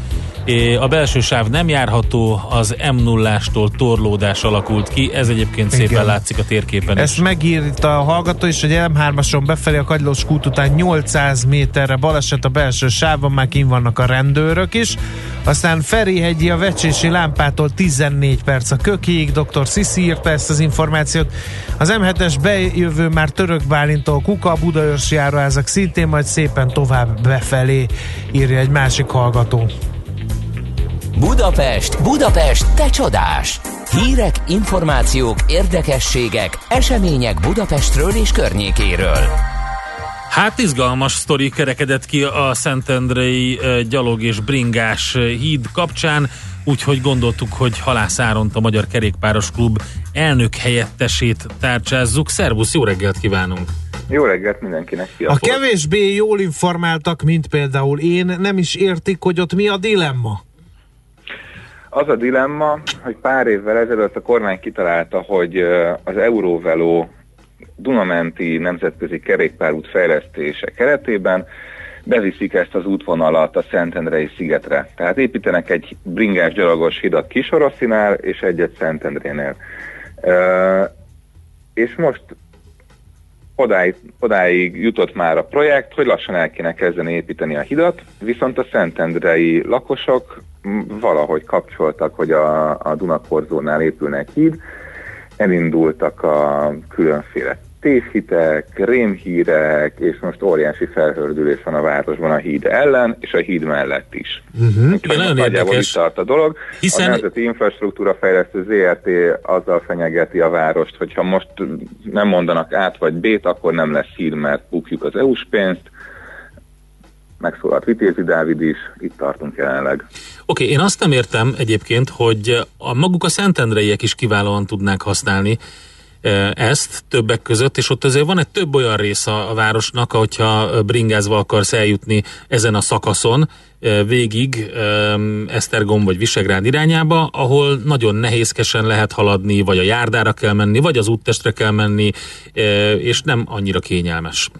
A belső sáv nem járható, az M0-ástól torlódás alakult ki. Ez egyébként szépen Igen. látszik a térképen Ezt is. megírta a hallgató is, hogy M3-ason befelé a Kagylós kút után 800 méterre baleset a belső sávban, már kim vannak a rendőrök is. Aztán Ferihegyi a Vecsési lámpától 14 perc a kökiig, dr. Sziszi írta ezt az információt. Az M7-es bejövő már Török Bálintól Kuka, Budaörsi járóházak szintén, majd szépen tovább befelé, írja egy másik hallgató. Budapest, Budapest, te csodás! Hírek, információk, érdekességek, események Budapestről és környékéről. Hát izgalmas sztori kerekedett ki a Szentendrei gyalog és bringás híd kapcsán, úgyhogy gondoltuk, hogy Halász Áront a Magyar Kerékpáros Klub elnök helyettesét tárcsázzuk. Szervusz, jó reggelt kívánunk! Jó reggelt mindenkinek, A sziasztok! kevésbé jól informáltak, mint például én, nem is értik, hogy ott mi a dilemma. Az a dilemma, hogy pár évvel ezelőtt a kormány kitalálta, hogy az Euróveló Dunamenti nemzetközi kerékpárút fejlesztése keretében beviszik ezt az útvonalat a Szentendrei szigetre. Tehát építenek egy bringás gyalogos hidat Kisoroszinál és egyet Szentendrénél. Ö, és most odáig, odáig jutott már a projekt, hogy lassan el kéne kezdeni építeni a hidat, viszont a szentendrei lakosok valahogy kapcsoltak, hogy a, a Dunakorzónál épülne egy híd, elindultak a különféle tévhitek, rémhírek, és most óriási felhördülés van a városban a híd ellen, és a híd mellett is. Uh-huh. Úgyhogy nagyon érdekes. itt tart a dolog. Hiszen- A Nemzeti Infrastruktúra Fejlesztő ZRT azzal fenyegeti a várost, hogyha most nem mondanak át vagy B-t, akkor nem lesz hír, mert bukjuk az EU-s pénzt. Megszólalt Vitézi Dávid is, itt tartunk jelenleg. Oké, okay, én azt nem értem egyébként, hogy a maguk a szentendreiek is kiválóan tudnák használni ezt többek között, és ott azért van egy több olyan rész a, a városnak, hogyha bringázva akarsz eljutni ezen a szakaszon végig Esztergom vagy Visegrád irányába, ahol nagyon nehézkesen lehet haladni, vagy a járdára kell menni, vagy az úttestre kell menni, és nem annyira kényelmes.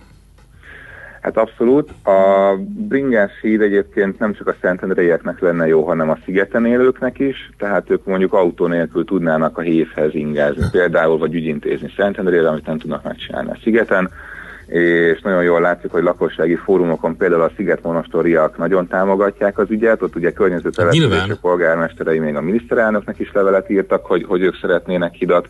Hát abszolút. A bringás híd egyébként nem csak a szentendreieknek lenne jó, hanem a szigeten élőknek is, tehát ők mondjuk autó nélkül tudnának a hévhez ingázni például, vagy ügyintézni Szentendrére, amit nem tudnak megcsinálni a szigeten és nagyon jól látszik, hogy lakossági fórumokon például a szigetmonostoriak nagyon támogatják az ügyet, ott ugye környezetelepülési Nyilván. polgármesterei még a miniszterelnöknek is levelet írtak, hogy, hogy ők szeretnének hidat,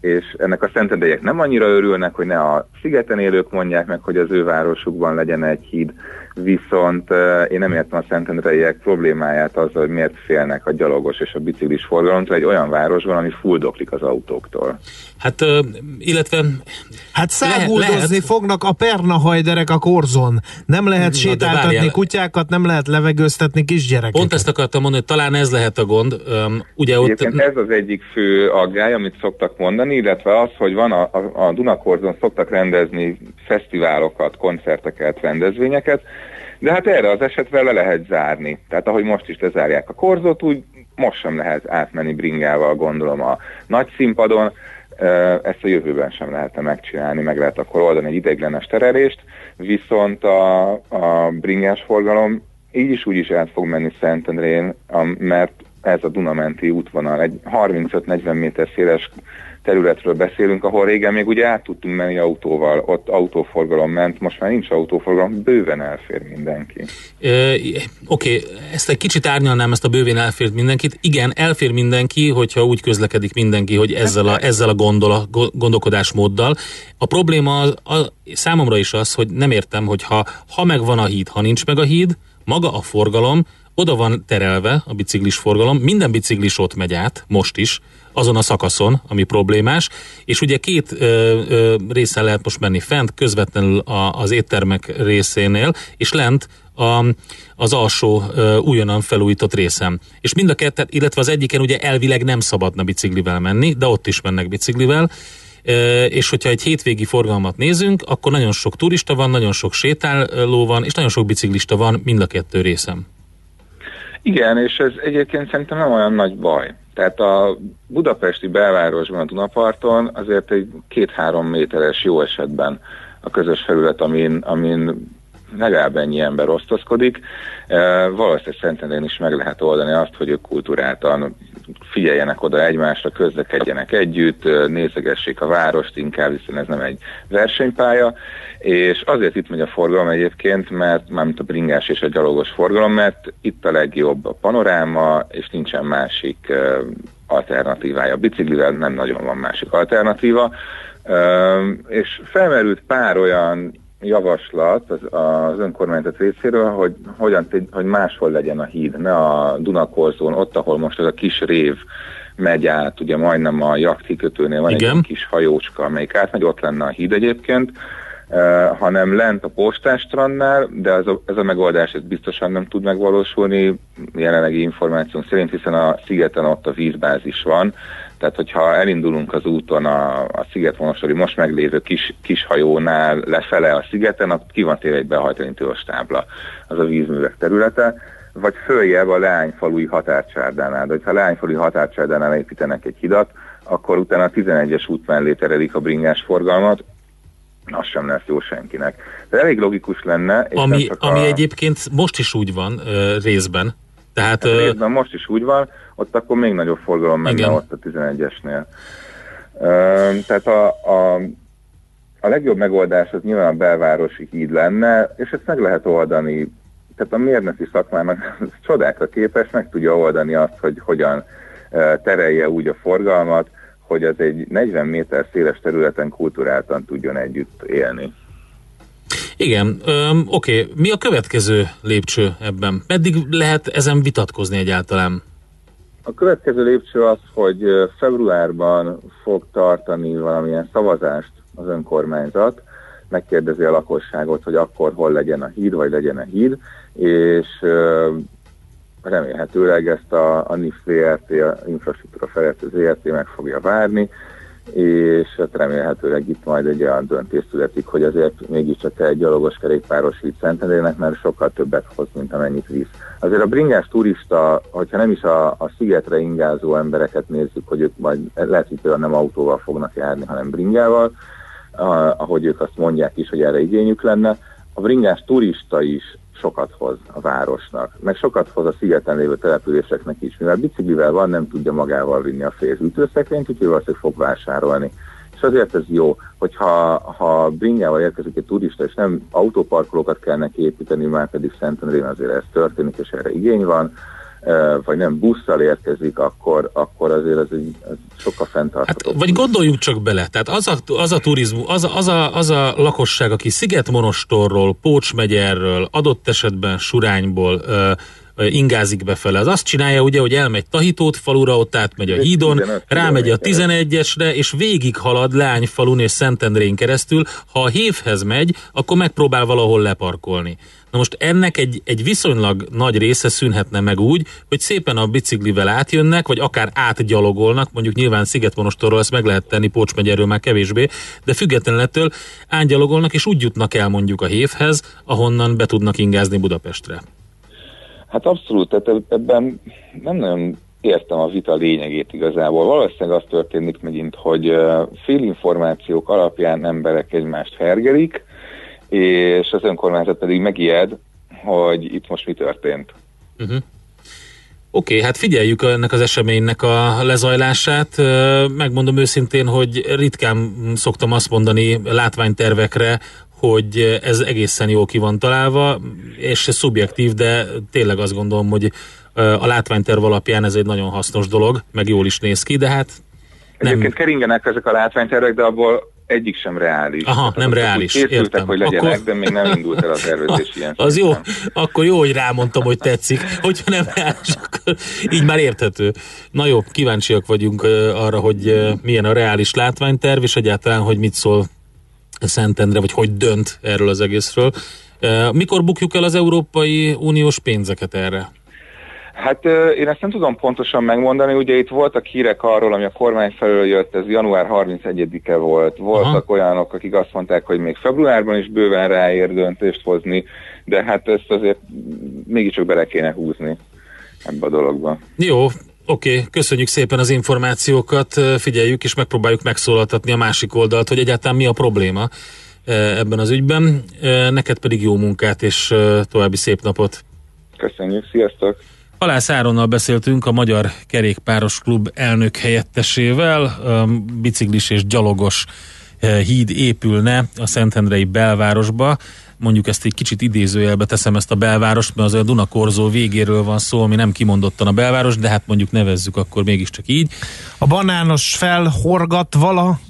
és ennek a szentendeiek nem annyira örülnek, hogy ne a szigeten élők mondják meg, hogy az ő városukban legyen egy híd, viszont én nem értem a szentendreiek problémáját azzal, hogy miért félnek a gyalogos és a biciklis forgalomtól egy olyan városban, ami fulldoklik az autóktól. Hát, illetve Hát száguldozni lehet. fognak a pernahajderek a korzon. Nem lehet sétáltatni kutyákat, nem lehet levegőztetni kisgyerekeket. pont ezt akartam mondani, hogy talán ez lehet a gond. Ugye ott Egyébként ez az egyik fő aggály, amit szoktak mondani, illetve az, hogy van a, a, a Dunakorzon szoktak rendezni fesztiválokat, koncerteket, rendezvényeket, de hát erre az esetre le lehet zárni. Tehát ahogy most is lezárják a korzót, úgy most sem lehet átmenni bringával, gondolom a nagy színpadon, ezt a jövőben sem lehetne megcsinálni, meg lehet akkor oldani egy ideiglenes terelést, viszont a, a bringás forgalom így is úgy is át fog menni Szentendrén, mert ez a Dunamenti útvonal, egy 35-40 méter széles területről beszélünk, ahol régen még ugye át tudtunk menni autóval, ott autóforgalom ment, most már nincs autóforgalom, bőven elfér mindenki. Oké, okay, ezt egy kicsit árnyalnám, ezt a bővén elfér mindenkit. Igen, elfér mindenki, hogyha úgy közlekedik mindenki, hogy ezzel a, ezzel a gondol, gondolkodásmóddal. A probléma az, a, számomra is az, hogy nem értem, hogy ha, ha megvan a híd, ha nincs meg a híd, maga a forgalom oda van terelve a biciklis forgalom, minden biciklis ott megy át, most is, azon a szakaszon, ami problémás, és ugye két ö, ö, részen lehet most menni fent, közvetlenül a, az éttermek részénél, és lent a, az alsó ö, újonnan felújított részem. És mind a kettő, illetve az egyiken ugye elvileg nem szabadna biciklivel menni, de ott is mennek biciklivel, és hogyha egy hétvégi forgalmat nézünk, akkor nagyon sok turista van, nagyon sok sétáló van, és nagyon sok biciklista van mind a kettő részem. Igen, és ez egyébként szerintem nem olyan nagy baj. Tehát a budapesti belvárosban, a Dunaparton azért egy két-három méteres jó esetben a közös felület, amin, amin legalább ennyi ember osztozkodik. E, valószínűleg Szentendrén is meg lehet oldani azt, hogy ők kultúráltan figyeljenek oda egymásra, közlekedjenek együtt, e, nézegessék a várost inkább, hiszen ez nem egy versenypálya, és azért itt megy a forgalom egyébként, mert mármint a bringás és a gyalogos forgalom, mert itt a legjobb a panoráma, és nincsen másik e, alternatívája. A biciklivel nem nagyon van másik alternatíva, és felmerült pár olyan javaslat az, az önkormányzat részéről, hogy hogyan, hogy máshol legyen a híd, ne a Dunakorzón, ott, ahol most ez a kis rév megy át, ugye majdnem a jachtkikötőnél van Igen. egy kis hajócska, amelyik átmegy, ott lenne a híd egyébként, uh, hanem lent a postástrannál, de ez a, ez a megoldás ez biztosan nem tud megvalósulni, jelenlegi információnk szerint, hiszen a szigeten ott a vízbázis van, tehát, hogyha elindulunk az úton a, a Szigetvonosori most meglévő kis, kis hajónál lefele a szigeten, akkor ki van téve egy behajtanítős tábla, az a vízművek területe, vagy följebb a Leányfalui határcsárdánál. De hogyha a Leányfalui határcsárdánál építenek egy hidat, akkor utána a 11-es út mellé terelik a bringás forgalmat, az sem lesz jó senkinek. De elég logikus lenne. És Ami, csak ami a... egyébként most is úgy van ö, részben. Tehát Hát részben most is úgy van, ott akkor még nagyobb forgalom menne Igen. ott a 11-esnél. Üm, tehát a, a, a legjobb megoldás az nyilván a belvárosi híd lenne, és ezt meg lehet oldani. Tehát a mérnöki szakmának csodákra képes, meg tudja oldani azt, hogy hogyan terelje úgy a forgalmat, hogy az egy 40 méter széles területen kulturáltan tudjon együtt élni. Igen, öm, oké. Mi a következő lépcső ebben? Meddig lehet ezen vitatkozni egyáltalán? A következő lépcső az, hogy februárban fog tartani valamilyen szavazást az önkormányzat, megkérdezi a lakosságot, hogy akkor hol legyen a híd, vagy legyen a híd, és remélhetőleg ezt a, a NIF ZRT, a infrastruktúra fejlesztő ZRT meg fogja várni, és hát remélhetőleg itt majd egy olyan döntés születik, hogy azért mégiscsak egy gyalogos kerékpáros híd Szentendrének, mert sokkal többet hoz, mint amennyit visz. Azért a bringás turista, hogyha nem is a, a szigetre ingázó embereket nézzük, hogy ők majd lehet, hogy például nem autóval fognak járni, hanem bringával, ahogy ők azt mondják is, hogy erre igényük lenne, a bringás turista is sokat hoz a városnak, meg sokat hoz a szigeten lévő településeknek is, mivel biciklivel van, nem tudja magával vinni a fél ütőszekrényt, úgyhogy valószínűleg fog vásárolni. És azért ez jó, hogyha ha bringával érkezik egy turista, és nem autóparkolókat kell neki építeni, már pedig Szentendrén azért ez történik, és erre igény van, vagy nem busszal érkezik, akkor, akkor azért ez, egy, ez sokkal fenntartható. Hát, vagy gondoljuk csak bele, tehát az a, az a turizmus, az a, az, a, az a lakosság, aki Szigetmonostorról, Pócsmegyerről, adott esetben Surányból ingázik befele, az azt csinálja ugye, hogy elmegy Tahitót falura, ott átmegy a hídon, 15 rámegy a kilométer. 11-esre, és végig halad Leányfalun és Szentendrén keresztül. Ha a hévhez megy, akkor megpróbál valahol leparkolni. Na most ennek egy, egy viszonylag nagy része szűnhetne meg úgy, hogy szépen a biciklivel átjönnek, vagy akár átgyalogolnak, mondjuk nyilván Szigetmonostorról ezt meg lehet tenni, Pócs már kevésbé, de függetlenül ettől átgyalogolnak, és úgy jutnak el mondjuk a hévhez, ahonnan be tudnak ingázni Budapestre. Hát abszolút, tehát eb- ebben nem nagyon értem a vita lényegét igazából. Valószínűleg az történik megint, hogy félinformációk alapján emberek egymást hergelik, és az önkormányzat pedig megijed, hogy itt most mi történt. Uh-huh. Oké, okay, hát figyeljük ennek az eseménynek a lezajlását. Megmondom őszintén, hogy ritkán szoktam azt mondani látványtervekre, hogy ez egészen jól ki van találva, és szubjektív, de tényleg azt gondolom, hogy a látványterv alapján ez egy nagyon hasznos dolog, meg jól is néz ki, de hát nem, Egyébként keringenek ezek a látványtervek, de abból egyik sem reális. Aha, Tehát nem reális, Készültek, értem. hogy legyenek, Akkor- de még nem indult el a tervezés ilyen Az jó, akkor jó, hogy rámondtam, hogy tetszik. Hogyha nem reális, akkor így már érthető. Na jó, kíváncsiak vagyunk arra, hogy milyen a reális látványterv, és egyáltalán, hogy mit szól Szentendre, vagy hogy dönt erről az egészről. Mikor bukjuk el az Európai Uniós pénzeket erre? Hát én ezt nem tudom pontosan megmondani, ugye itt voltak hírek arról, ami a kormány felől jött, ez január 31-e volt. Voltak Aha. olyanok, akik azt mondták, hogy még februárban is bőven ráér döntést hozni, de hát ezt azért mégiscsak bele kéne húzni ebbe a dologba. Jó, oké, köszönjük szépen az információkat, figyeljük és megpróbáljuk megszólaltatni a másik oldalt, hogy egyáltalán mi a probléma ebben az ügyben. Neked pedig jó munkát és további szép napot. Köszönjük, sziasztok! Halász Áronnal beszéltünk a Magyar Kerékpáros Klub elnök helyettesével. Biciklis és gyalogos eh, híd épülne a Szentendrei belvárosba. Mondjuk ezt egy kicsit idézőjelbe teszem ezt a belvárost, mert az a Dunakorzó végéről van szó, ami nem kimondottan a belváros, de hát mondjuk nevezzük akkor mégiscsak így. A banános felhorgat vala.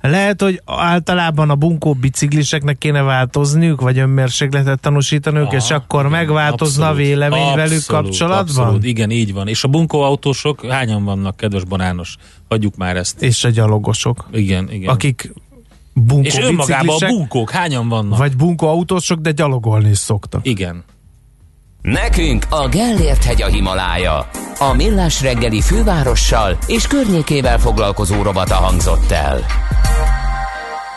Lehet, hogy általában a bunkó bicikliseknek kéne változniuk, vagy önmérsékletet tanúsítaniuk, és akkor megváltozna a Abszolút, vélemény velük abszolút, kapcsolatban? Abszolút, igen, így van. És a bunkó autósok hányan vannak, kedves banános? Hagyjuk már ezt. És a gyalogosok. Igen, igen. Akik bunkó és önmagában a bunkók hányan vannak? Vagy bunkó autósok, de gyalogolni is szoktak. Igen. Nekünk a Gellért hegy a Himalája. A millás reggeli fővárossal és környékével foglalkozó rovata hangzott el.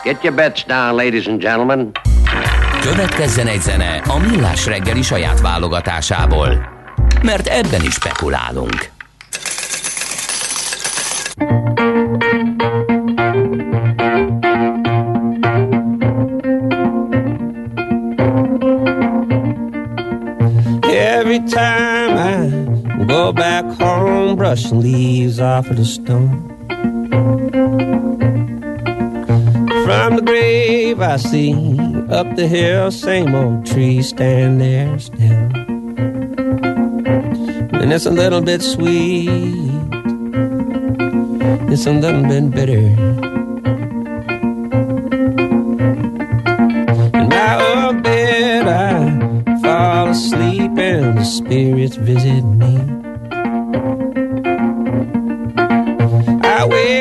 Get your bets down, ladies and gentlemen. Következzen egy zene a millás reggeli saját válogatásából. Mert ebben is spekulálunk. Every back home, brushing leaves off of the stone. From the grave I see up the hill, same old tree stand there still. And it's a little bit sweet, it's a little bit bitter. In my old bed I fall asleep and the spirits visit me.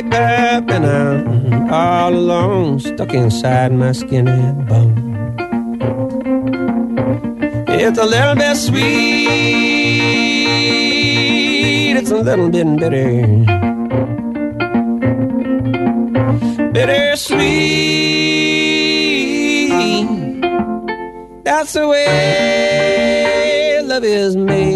Wake up and I'm all alone, stuck inside my skin and bone. It's a little bit sweet, it's a little bit bitter. Bittersweet. That's the way love is made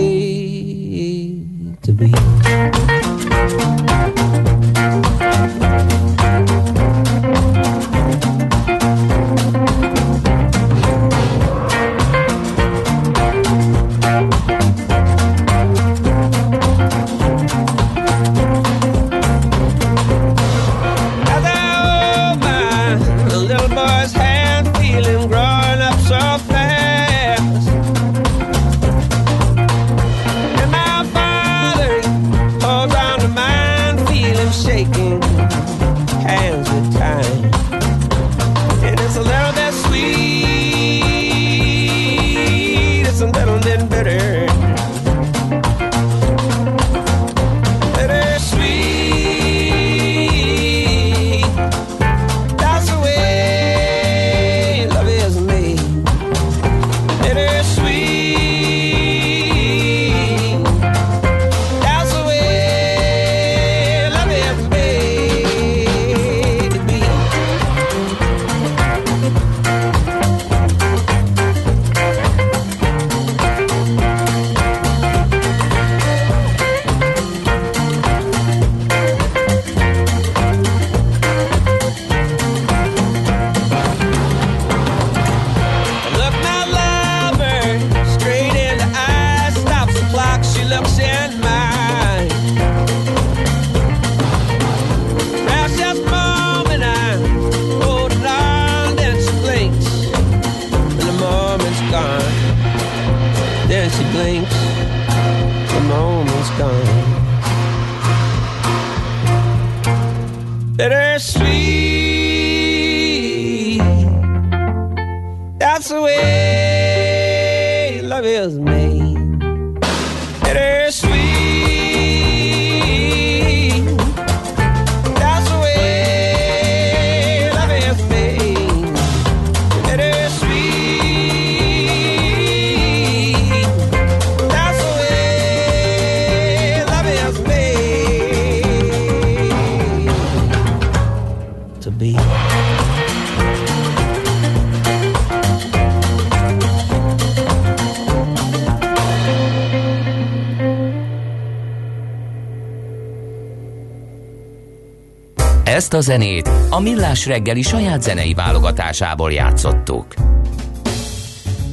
A zenét a Millás reggeli saját zenei válogatásából játszottuk.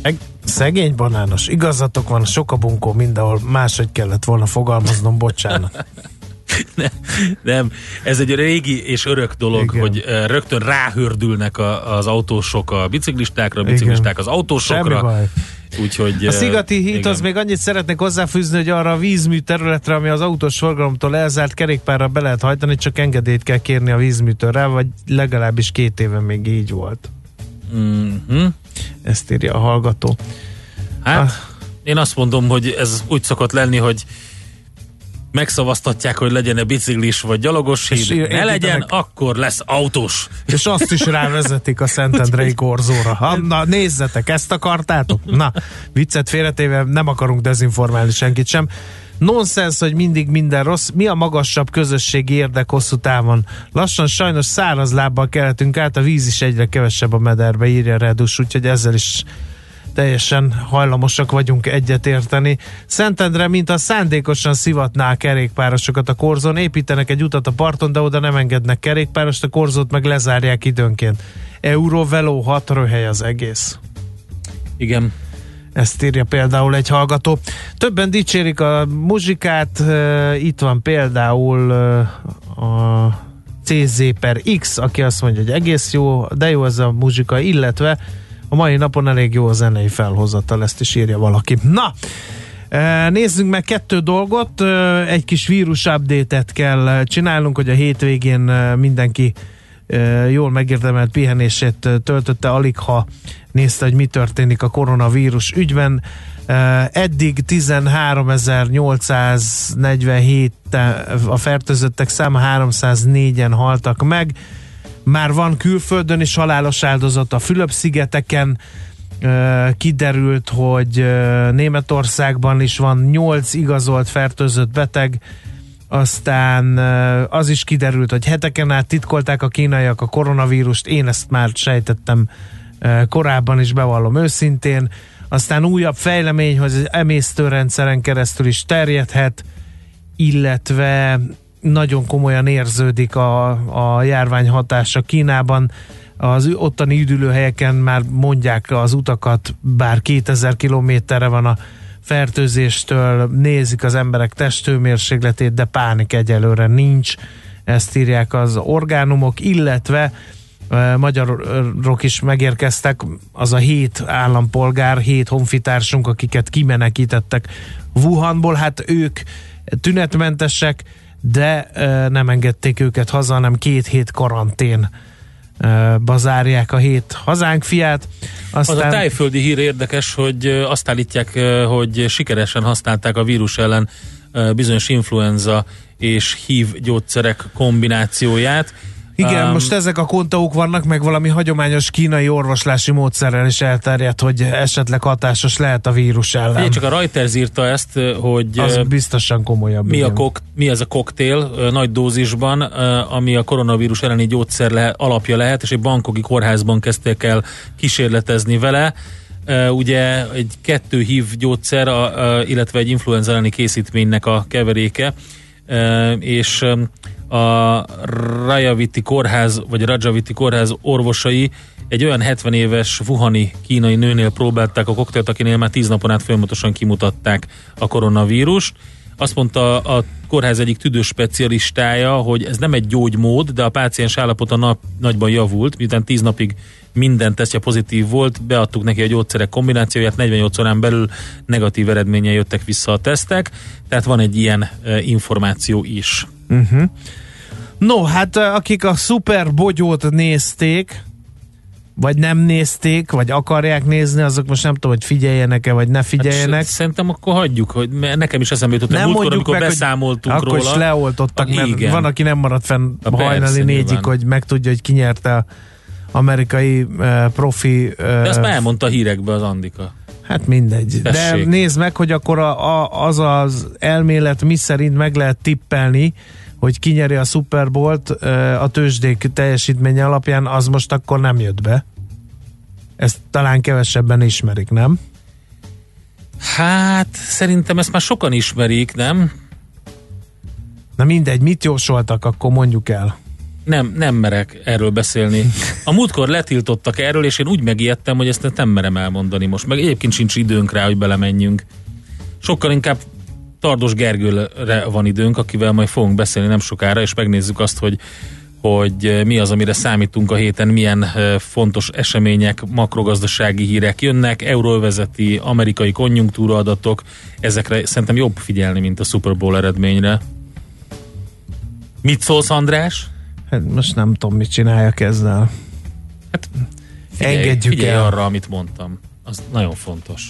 Eg- Szegény banános, igazatok van, sok a bunkó mindenhol, máshogy kellett volna fogalmaznom, bocsánat. Nem, ez egy régi és örök dolog, Igen. hogy eh, rögtön ráhördülnek a, az autósok a biciklistákra, a biciklisták az Semmi autósokra. baj. Úgyhogy... A Szigati híd igen. az még annyit szeretnék hozzáfűzni, hogy arra a vízmű területre, ami az autós forgalomtól elzárt kerékpárra be lehet hajtani, csak engedélyt kell kérni a vízműtől rá, vagy legalábbis két éve még így volt. Mhm. Ezt írja a hallgató. Hát, Ah. én azt mondom, hogy ez úgy szokott lenni, hogy megszavaztatják, hogy legyen-e biciklis vagy gyalogos híd, ne építenek- legyen, akkor lesz autós. És azt is rávezetik a Szentendrei korzóra. Ha, na, nézzetek, ezt akartátok? Na, viccet félretéve nem akarunk dezinformálni senkit sem. Nonsens, hogy mindig minden rossz. Mi a magasabb közösségi érdek hosszú távon? Lassan sajnos száraz lábbal kelhetünk át, a víz is egyre kevesebb a mederbe, írja Redus, úgyhogy ezzel is teljesen hajlamosak vagyunk egyetérteni. Szentendre, mint a szándékosan szivatná a kerékpárosokat a korzón, építenek egy utat a parton, de oda nem engednek kerékpárost, a korzót meg lezárják időnként. Eurovelo hat röhely az egész. Igen. Ezt írja például egy hallgató. Többen dicsérik a muzsikát, itt van például a CZ per X, aki azt mondja, hogy egész jó, de jó ez a muzsika, illetve a mai napon elég jó a zenei felhozatal, ezt is írja valaki. Na, eh, nézzünk meg kettő dolgot, Eh, egy kis vírus update-et kell csinálnunk, hogy a hétvégén eh, mindenki jól megérdemelt pihenését töltötte, alig ha nézte, hogy mi történik a koronavírus ügyben. Eddig 13.847 a fertőzöttek száma 304-en haltak meg. Már van külföldön is halálos áldozat a Fülöp-szigeteken. Kiderült, hogy Németországban is van 8 igazolt fertőzött beteg, aztán az is kiderült, hogy heteken át titkolták a kínaiak a koronavírust, én ezt már sejtettem korábban is, bevallom őszintén. Aztán újabb fejlemény, hogy az emésztőrendszeren keresztül is terjedhet, illetve nagyon komolyan érződik a, a járvány hatása Kínában. Az ottani üdülőhelyeken már mondják az utakat, bár 2000 kilométerre van a fertőzéstől, nézik az emberek testőmérsékletét, de pánik egyelőre nincs. Ezt írják az orgánumok, illetve magyarok is megérkeztek, az a hét állampolgár, hét honfitársunk, akiket kimenekítettek Wuhanból, hát ők tünetmentesek, de nem engedték őket haza, hanem két hét karantén bazárják a hét hazánk fiát. Aztán... Az a tájföldi hír érdekes, hogy azt állítják, hogy sikeresen használták a vírus ellen bizonyos influenza és HIV gyógyszerek kombinációját. Igen, Um, most ezek a kontauk vannak, meg valami hagyományos kínai orvoslási módszerrel is elterjedt, hogy esetleg hatásos lehet a vírus ellen. Figyelj, csak a Reuters írta ezt, hogy Az biztosan komolyabb. mi, a igen. kok, mi ez a koktél nagy dózisban, ami a koronavírus elleni gyógyszer lehet, alapja lehet, és egy bankoki kórházban kezdték el kísérletezni vele. Ugye egy kettő hív gyógyszer, a, a, illetve egy influenza elleni készítménynek a keveréke, és a Rajaviti kórház, vagy Rajaviti kórház orvosai egy olyan 70 éves wuhani kínai nőnél próbálták a koktélt, akinél már 10 napon át folyamatosan kimutatták a koronavírust. Azt mondta a kórház egyik tüdős specialistája, hogy ez nem egy gyógymód, de a páciens állapota nap, nagyban javult, miután 10 napig minden tesztje pozitív volt, beadtuk neki a gyógyszerek kombinációját, 48 órán belül negatív eredménye jöttek vissza a tesztek, tehát van egy ilyen e, információ is. Uh-huh. No, hát eh, akik a szuper bogyót nézték, vagy nem nézték, vagy akarják nézni, azok most nem tudom, hogy figyeljenek-e, vagy ne figyeljenek. Hát, szerintem akkor hagyjuk, hogy nekem is eszembe jutott, nem múltkor, mondjuk amikor meg, beszámoltunk akkor róla. is leoltottak, Ah, mert igen. van, aki nem maradt fenn persze, hajnali négyig, nyilván. hogy megtudja, hogy ki nyerte a amerikai uh, profi uh, De azt már elmondta a hírekbe az Andika. Hát mindegy. Tessék. De nézd meg, hogy akkor a, a, az az elmélet mi szerint meg lehet tippelni, hogy kinyeri a Super Bowl-t ö, a tőzsdék teljesítménye alapján, az most akkor nem jött be. Ezt talán kevesebben ismerik, nem? Hát, szerintem ezt már sokan ismerik, nem? Na mindegy, mit jósoltak, akkor mondjuk el. Nem, nem merek erről beszélni. A múltkor letiltottak erről, és én úgy megijedtem, hogy ezt nem merem elmondani most. Meg egyébként sincs időnk rá, hogy belemenjünk. Sokkal inkább Tardos Gergőre van időnk, akivel majd fogunk beszélni nem sokára, és megnézzük azt, hogy hogy mi az, amire számítunk a héten, milyen eh, fontos események, makrogazdasági hírek jönnek, euróvezeti, amerikai konjunktúra adatok, ezekre szerintem jobb figyelni, mint a Super Bowl eredményre. Mit szólsz, András? Hát most nem tudom, mit csináljak ezzel. Hát Figyelj, Engedjük figyelj el. arra, amit mondtam. Az nagyon fontos.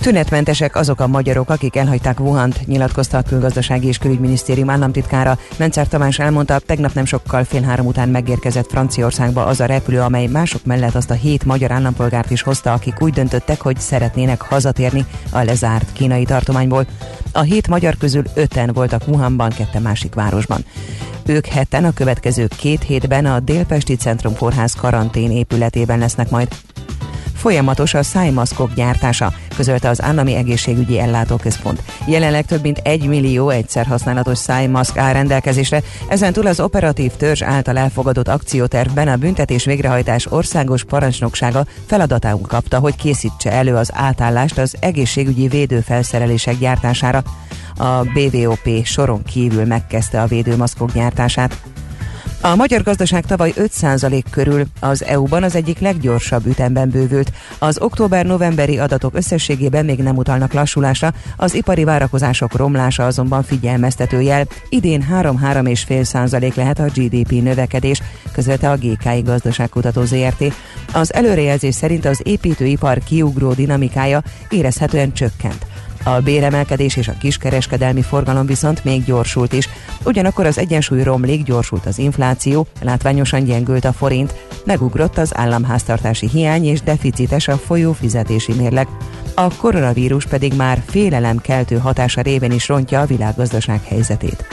Tünetmentesek azok a magyarok, akik elhagyták Wuhant, nyilatkozta a külgazdasági és külügyminisztérium államtitkára. Mencer Tamás elmondta, tegnap nem sokkal fél három után megérkezett Franciaországba az a repülő, amely mások mellett azt a hét magyar állampolgárt is hozta, akik úgy döntöttek, hogy szeretnének hazatérni a lezárt kínai tartományból. A hét magyar közül öten voltak Wuhanban, ketten másik városban. Ők heten a következő két hétben a Délpesti Centrum Kórház karantén épületében lesznek majd. Folyamatos a szájmaszkok gyártása, közölte az Állami Egészségügyi Ellátóközpont. Jelenleg több mint egy millió egyszer használatos szájmaszk áll rendelkezésre, ezentúl az operatív törzs által elfogadott akciótervben a büntetés végrehajtás országos parancsnoksága feladatául kapta, hogy készítse elő az átállást az egészségügyi védőfelszerelések gyártására. A BVOP soron kívül megkezdte a védőmaszkok gyártását. A magyar gazdaság tavaly 5% körül az EU-ban az egyik leggyorsabb ütemben bővült. Az október-novemberi adatok összességében még nem utalnak lassulásra, az ipari várakozások romlása azonban figyelmeztető jel. Idén 3-3,5% lehet a GDP növekedés, közölte a GKI Gazdaságkutató ZRT. Az előrejelzés szerint az építőipar kiugró dinamikája érezhetően csökkent. A béremelkedés és a kiskereskedelmi forgalom viszont még gyorsult is. Ugyanakkor az egyensúly romlik, gyorsult az infláció, látványosan gyengült a forint, megugrott az államháztartási hiány és deficites a folyó fizetési mérleg. A koronavírus pedig már félelemkeltő hatása révén is rontja a világgazdaság helyzetét.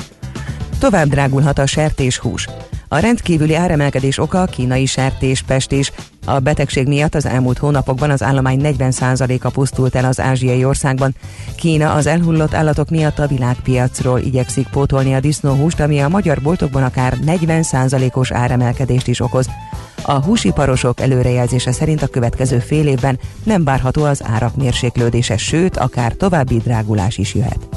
Tovább drágulhat a sertéshús. A rendkívüli áremelkedés oka a kínai sertéspestés. A betegség miatt az elmúlt hónapokban az állomány 40%-a pusztult el az ázsiai országban. Kína az elhullott állatok miatt a világpiacról igyekszik pótolni a disznóhúst, ami a magyar boltokban akár 40%-os áremelkedést is okoz. A húsiparosok előrejelzése szerint a következő fél évben nem várható az árak mérséklődése, sőt, akár további drágulás is jöhet.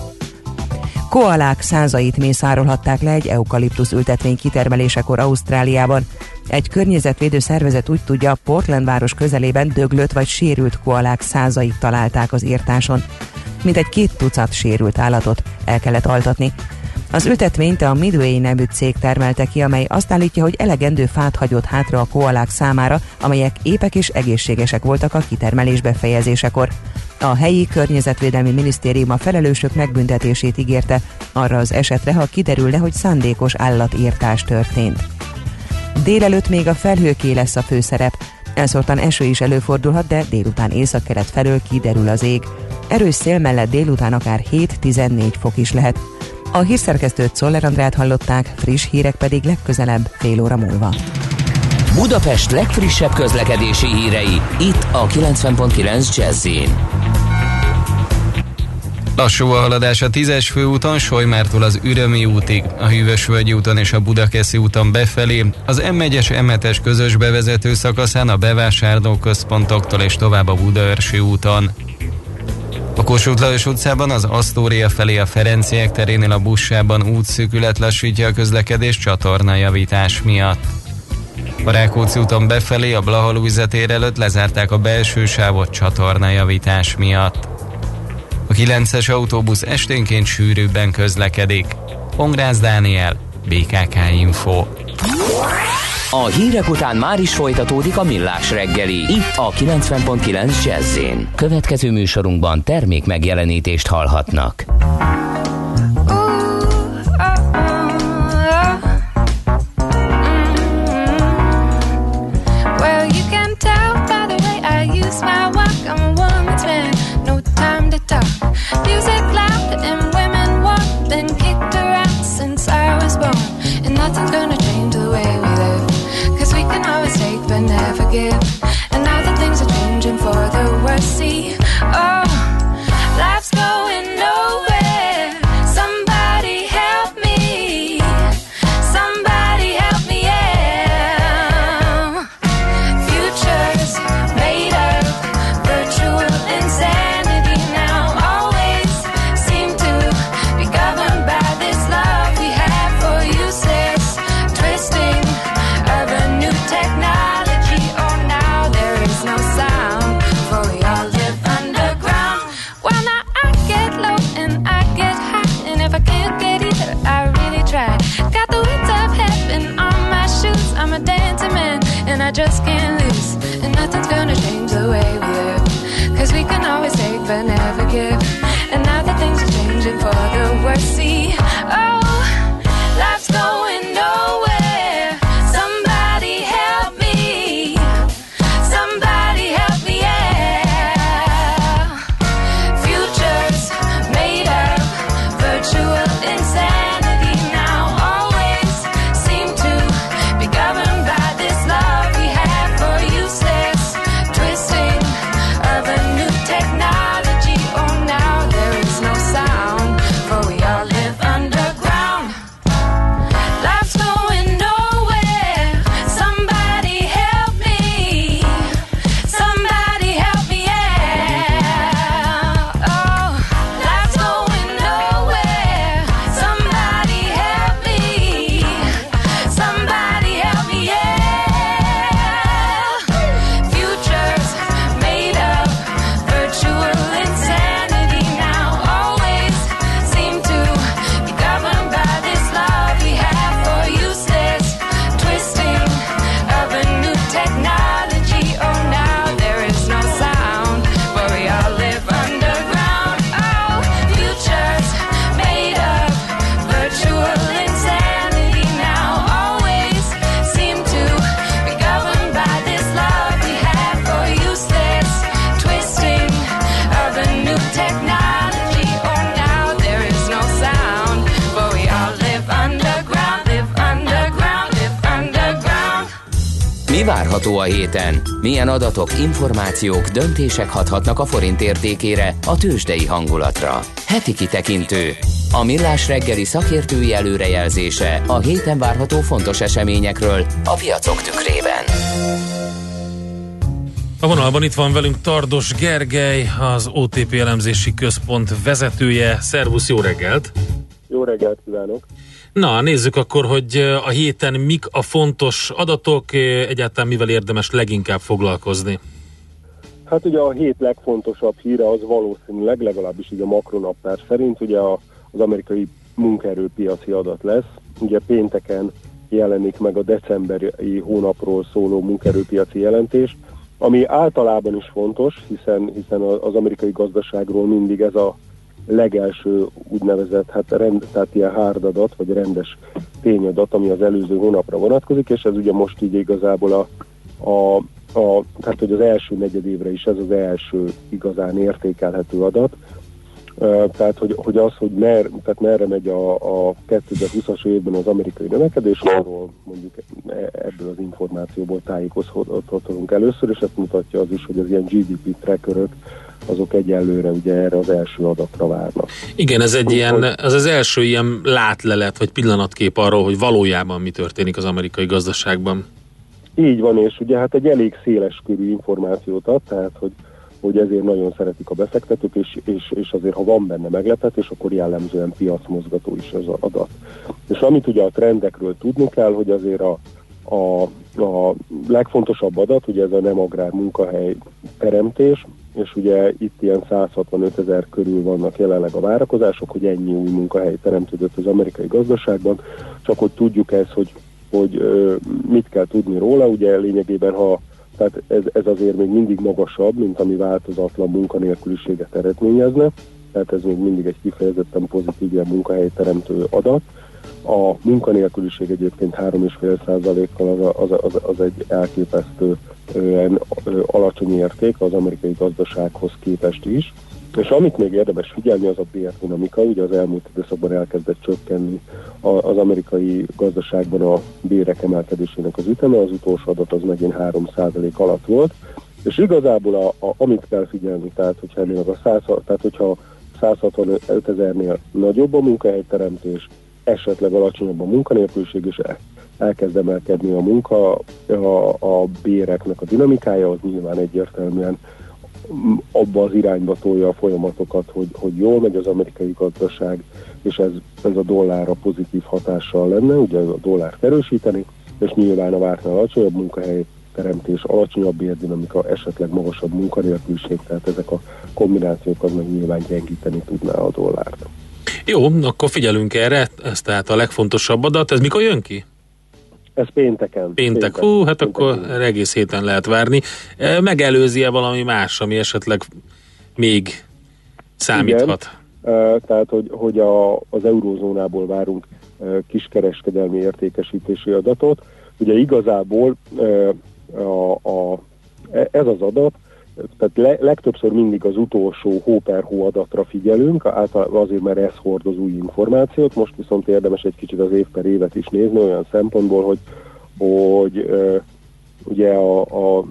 Koalák százait mészárolhatták le egy eukaliptusz ültetvény kitermelésekor Ausztráliában. Egy környezetvédő szervezet úgy tudja, Portland város közelében döglött vagy sérült koalák százait találták az írtáson. Mint egy két tucat sérült állatot el kellett altatni. Az ültetvényt a Midway nevű cég termelte ki, amely azt állítja, hogy elegendő fát hagyott hátra a koalák számára, amelyek épek és egészségesek voltak a kitermelés befejezésekor. A helyi környezetvédelmi minisztérium a felelősök megbüntetését ígérte arra az esetre, ha kiderülne, hogy szándékos állatírtás történt. Délelőtt még a felhőké lesz a főszerep. Elszórtan eső is előfordulhat, de délután északkelet felől kiderül az ég. Erős szél mellett délután akár 7-14 fok is lehet. A hírszerkesztőt Szoller Andrát hallották, friss hírek pedig legközelebb fél óra múlva. Budapest legfrissebb közlekedési hírei, itt a 90.9 Jazzin. Lassú a haladás a 10-es főúton, Solymártól az Ürömi útig, a Hűvösvölgyi úton és a Budakeszi úton befelé, az M1-es M7-es közös bevezető szakaszán a bevásárló központoktól és tovább a Budaörsi úton. A Kossuth Lajos utcában az Asztória felé a Ferenciek terénél a buszsában útszűkület lassítja a közlekedés csatornajavítás miatt. A Rákóczi úton befelé a Blahalújza tér előtt lezárták a belső sávot csatornajavítás miatt. A 9-es autóbusz esténként sűrűbben közlekedik. Pongrász Dániel, BKK Info. A hírek után már is folytatódik a millás reggeli. Itt a 90.9 jazz Következő műsorunkban termék megjelenítést hallhatnak. Music loud and women walk, been kicked around since I was born. And nothing's gonna give. heaven. Várható a héten? Milyen adatok, információk, döntések hathatnak a forint értékére, a tőzsdei hangulatra? Heti kitekintő. A millás reggeli szakértői előrejelzése a héten várható fontos eseményekről a piacok tükrében. A vonalban itt van velünk Tardos Gergely, az OTP elemzési központ vezetője. Szervusz, jó reggelt! Jó reggelt kívánok! Na, nézzük akkor, hogy a héten mik a fontos adatok, egyáltalán mivel érdemes leginkább foglalkozni. Hát ugye a hét legfontosabb híre az valószínűleg, legalábbis így a makronaptár szerint, ugye a, az amerikai munkaerőpiaci adat lesz. Ugye pénteken jelenik meg a decemberi hónapról szóló munkaerőpiaci jelentés, ami általában is fontos, hiszen, hiszen az amerikai gazdaságról mindig ez a legelső úgynevezett, hát rend, tehát ilyen hard adat, vagy rendes tényadat, ami az előző hónapra vonatkozik, és ez ugye most így igazából a, a, a tehát hogy az első negyedévre is ez az első igazán értékelhető adat. Tehát, hogy, hogy az, hogy mer, tehát merre megy a, a 2020-as évben az amerikai növekedés, arról mondjuk e- ebből az információból tájékozhatunk először, és ezt mutatja az is, hogy az ilyen GDP trackerök azok egyelőre ugye erre az első adatra várnak. Igen, ez egy ilyen, az az első ilyen látlelet, vagy pillanatkép arról, hogy valójában mi történik az amerikai gazdaságban. Így van, és ugye hát egy elég széles körű információt ad, tehát hogy, hogy ezért nagyon szeretik a befektetők, és, és, és azért ha van benne meglepetés, akkor jellemzően piacmozgató is az adat. És amit ugye a trendekről tudni kell, hogy azért a, a, a legfontosabb adat, ugye ez a nem agrár munkahely teremtés, és ugye itt ilyen 165 ezer körül vannak jelenleg a várakozások, hogy ennyi új munkahely teremtődött az amerikai gazdaságban, csak hogy tudjuk ezt, hogy, hogy mit kell tudni róla, ugye lényegében ha tehát ez, ez azért még mindig magasabb, mint ami változatlan munkanélküliséget eredményezne, tehát ez még mindig egy kifejezetten pozitív ilyen munkahelyteremtő adat. A munkanélküliség egyébként 3,5%-kal az, az, az, az egy elképesztő ö, ö, alacsony érték az amerikai gazdasághoz képest is. És amit még érdemes figyelni, az a bérdinamika. Ugye az elmúlt időszakban elkezdett csökkenni az amerikai gazdaságban a bérek emelkedésének az üteme, az utolsó adat az megint 3% alatt volt. És igazából a, a, amit kell figyelni, tehát hogyha ennél a 100, tehát hogyha 165 ezernél nagyobb a munkahelyteremtés, esetleg alacsonyabb a munkanélküliség, és el- elkezd emelkedni a munka, a, a béreknek a dinamikája, az nyilván egyértelműen abba az irányba tolja a folyamatokat, hogy, hogy jól megy az amerikai gazdaság, és ez, ez a dollárra pozitív hatással lenne, ugye a dollárt erősíteni, és nyilván a vártnál alacsonyabb munkahely teremtés, alacsonyabb bérdinamika, esetleg magasabb munkanélküliség, tehát ezek a kombinációk az meg nyilván gyengíteni tudná a dollárt. Jó, akkor figyelünk erre, ez tehát a legfontosabb adat. Ez mikor jön ki? Ez pénteken. Péntek. Hú, hát akkor erre egész héten lehet várni. E, Megelőzi-e valami más, ami esetleg még számíthat? Igen, ö, tehát, hogy, hogy a, az eurózónából várunk ö, kiskereskedelmi értékesítési adatot. Ugye igazából a, a, e- ez az adat, tehát le, legtöbbször mindig az utolsó hó per hó adatra figyelünk, általában azért, mert ez hordoz új információt, most viszont érdemes egy kicsit az év per évet is nézni, olyan szempontból, hogy, hogy ö, ugye a, a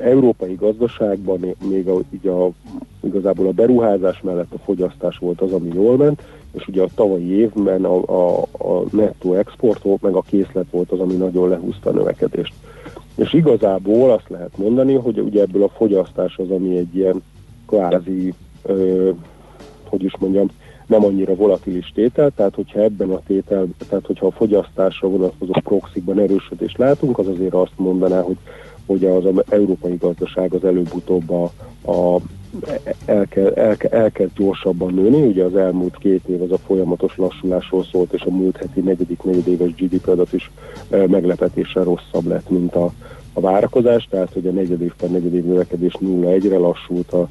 európai gazdaságban még a, így a, igazából a beruházás mellett a fogyasztás volt az, ami jól ment, és ugye a tavalyi évben a, a, a nettó export volt, meg a készlet volt az, ami nagyon lehúzta a növekedést. És igazából azt lehet mondani, hogy ugye ebből a fogyasztás az, ami egy ilyen kvázi, ö, hogy is mondjam, nem annyira volatilis tétel, tehát hogyha ebben a tétel, tehát hogyha a fogyasztásra vonatkozó proxikban erősödést látunk, az azért azt mondaná, hogy, hogy az am- európai gazdaság az előbb-utóbb a, a elkezd, elke, elkezd gyorsabban nőni, ugye az elmúlt két év az a folyamatos lassulásról szólt, és a múlt heti negyedik negyedéves GDP adat is meglepetéssel rosszabb lett, mint a, a várakozás, tehát hogy a negyedév per negyedév növekedés 0-1-re lassult, a,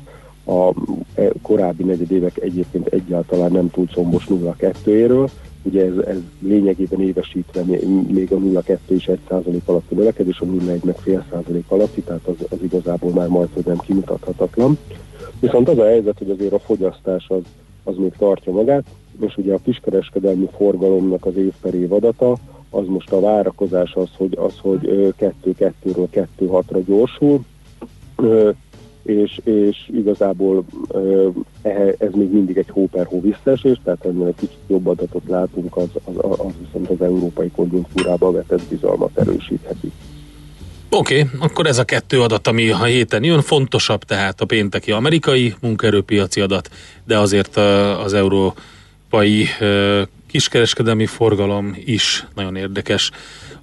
a e, korábbi negyedévek egyébként egyáltalán nem túl combos 0-2-éről, ugye ez, ez lényegében évesítve még a 0,2 és 1 százalék alatti növekedés, a 0,1 meg fél százalék alatti, tehát az, az igazából már majd, hogy nem kimutathatatlan. Viszont az a helyzet, hogy azért a fogyasztás az, az még tartja magát, és ugye a kiskereskedelmi forgalomnak az év per év adata, az most a várakozás az, hogy, az, hogy 2-2-ről 2-6-ra gyorsul, és, és igazából ez még mindig egy hó per hó visszaesés, tehát ennél egy kicsit jobb adatot látunk, az, az, az viszont az európai konjunktúrába vetett bizalmat erősítheti. Oké, okay, akkor ez a kettő adat, ami a héten jön, fontosabb tehát a pénteki amerikai munkaerőpiaci adat, de azért az európai kiskereskedelmi forgalom is nagyon érdekes.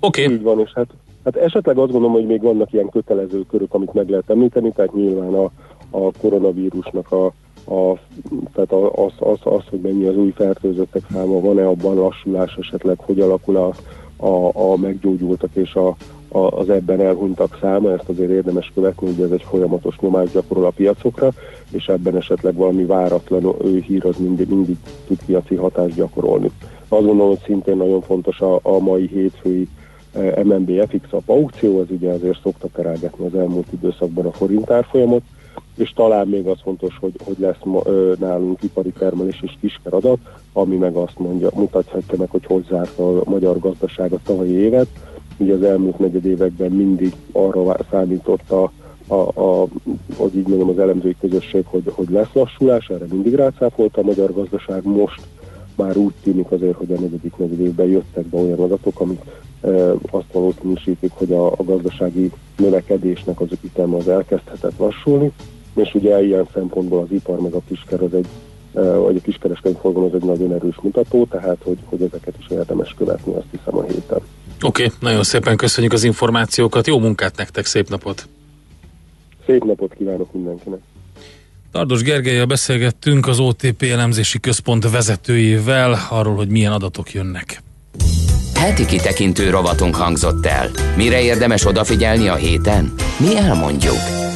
Oké. Okay. Így van, és hát, hát esetleg azt gondolom, hogy még vannak ilyen kötelező körök, amit meg lehet említeni, tehát nyilván a, a koronavírusnak a, a tehát az, az, az, hogy mennyi az új fertőzöttek száma, van-e abban lassulás esetleg, hogy alakul a, a, a meggyógyultak és a, az ebben elhunytak száma, ezt azért érdemes követni, ugye ez egy folyamatos nyomást gyakorol a piacokra, és ebben esetleg valami váratlan ő hír az mindig, mindig tud piaci hatást gyakorolni. Azt gondolom, hogy szintén nagyon fontos a, a mai hétfői eh, MNB FX Up aukció, ez ugye azért szokta terelgetni az elmúlt időszakban a forint árfolyamot, és talán még az fontos, hogy, hogy lesz ma, ö, nálunk ipari termelés és kisker adat, ami meg azt mondja, mutathatja meg, hogy zárt a magyar gazdaság a tavalyi évet. Ugye az elmúlt negyed években mindig arra számított a, a, a, hogy így mondjam, az elemzői közösség, hogy, hogy lesz lassulás, erre mindig rácáfolta a magyar gazdaság, most már úgy tűnik azért, hogy a negyedik negyed évben jöttek be olyan adatok, amik e, azt valószínűsítik, hogy a, a gazdasági növekedésnek az üteme az elkezdhetett lassulni, és ugye ilyen szempontból az ipar meg a kisker az egy, vagy a kiskereskedelmi forgalom az egy nagyon erős mutató, tehát hogy, hogy ezeket is érdemes követni, azt hiszem a héten. Oké, okay, nagyon szépen köszönjük az információkat, jó munkát nektek, szép napot! Szép napot kívánok mindenkinek! Tardos Gergelyel beszélgettünk az OTP elemzési központ vezetőjével arról, hogy milyen adatok jönnek. Heti kitekintő rovatunk hangzott el. Mire érdemes odafigyelni a héten? Mi elmondjuk.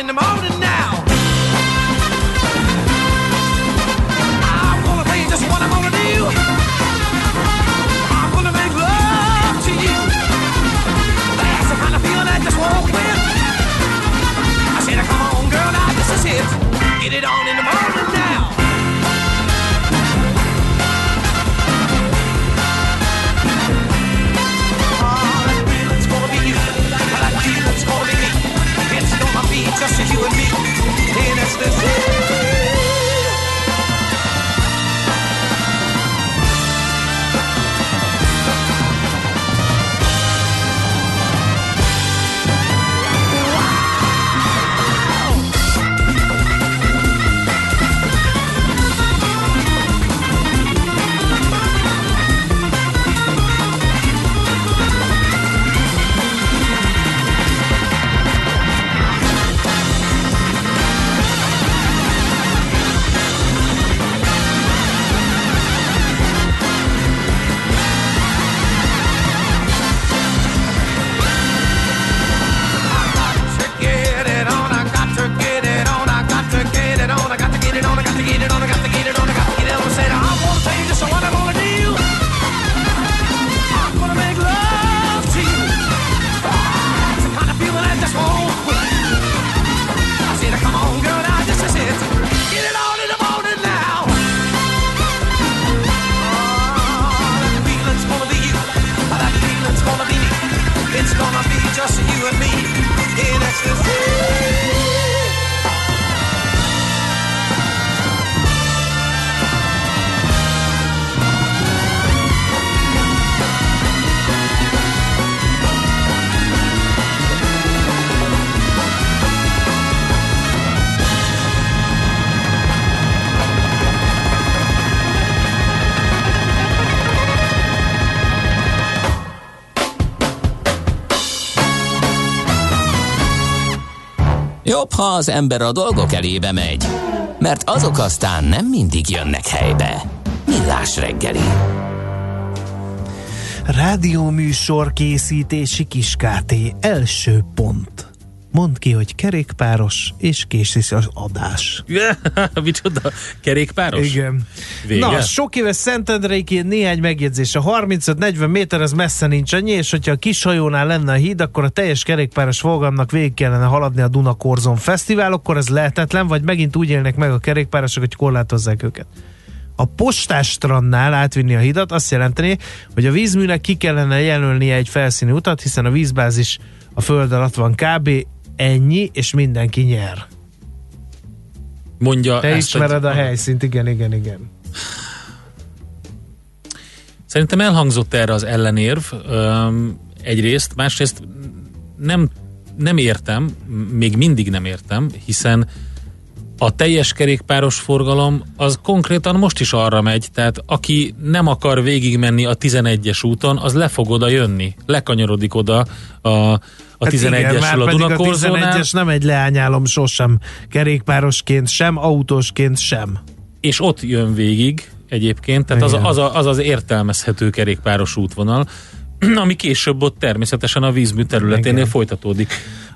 In the morning this. Jobb, ha az ember a dolgok elébe megy, mert azok aztán nem mindig jönnek helybe. Millás reggeli. Rádióműsor készítési kiskáté első pont. Mondd ki, hogy kerékpáros, és készíts az adás. Micsoda? Kerékpáros? Igen. Vége? Na, sok éves Szentendreiként néhány megjegyzés. A 35-40 méter az messze nincs annyi, és hogyha a kis hajónál lenne a híd, akkor a teljes kerékpáros forgalomnak végig kellene haladni a Duna Korzon Fesztivál, akkor ez lehetetlen, vagy megint úgy élnek meg a kerékpárosok, hogy korlátozzák őket. A postás strandnál átvinni a hidat azt jelenteni, hogy a vízműnek ki kellene jelölnie egy felszíni utat, hiszen a vízbázis a föld alatt van kb. Ennyi, és mindenki nyer. Mondja Te ismered a helyszínt, igen, igen, igen. Szerintem elhangzott erre az ellenérv egyrészt, másrészt nem, nem értem, még mindig nem értem, hiszen a teljes kerékpáros forgalom az konkrétan most is arra megy, tehát aki nem akar végigmenni a 11-es úton, az le fog oda jönni, lekanyarodik oda a, a Hát igen, 11-esről már a a Dunakorzónál. 11-es nem egy leányálom sosem, kerékpárosként sem, autósként sem. és ott jön végig egyébként, tehát az, az, a, az az értelmezhető kerékpáros útvonal, ami később ott természetesen a vízmű területénél Igen. folytatódik.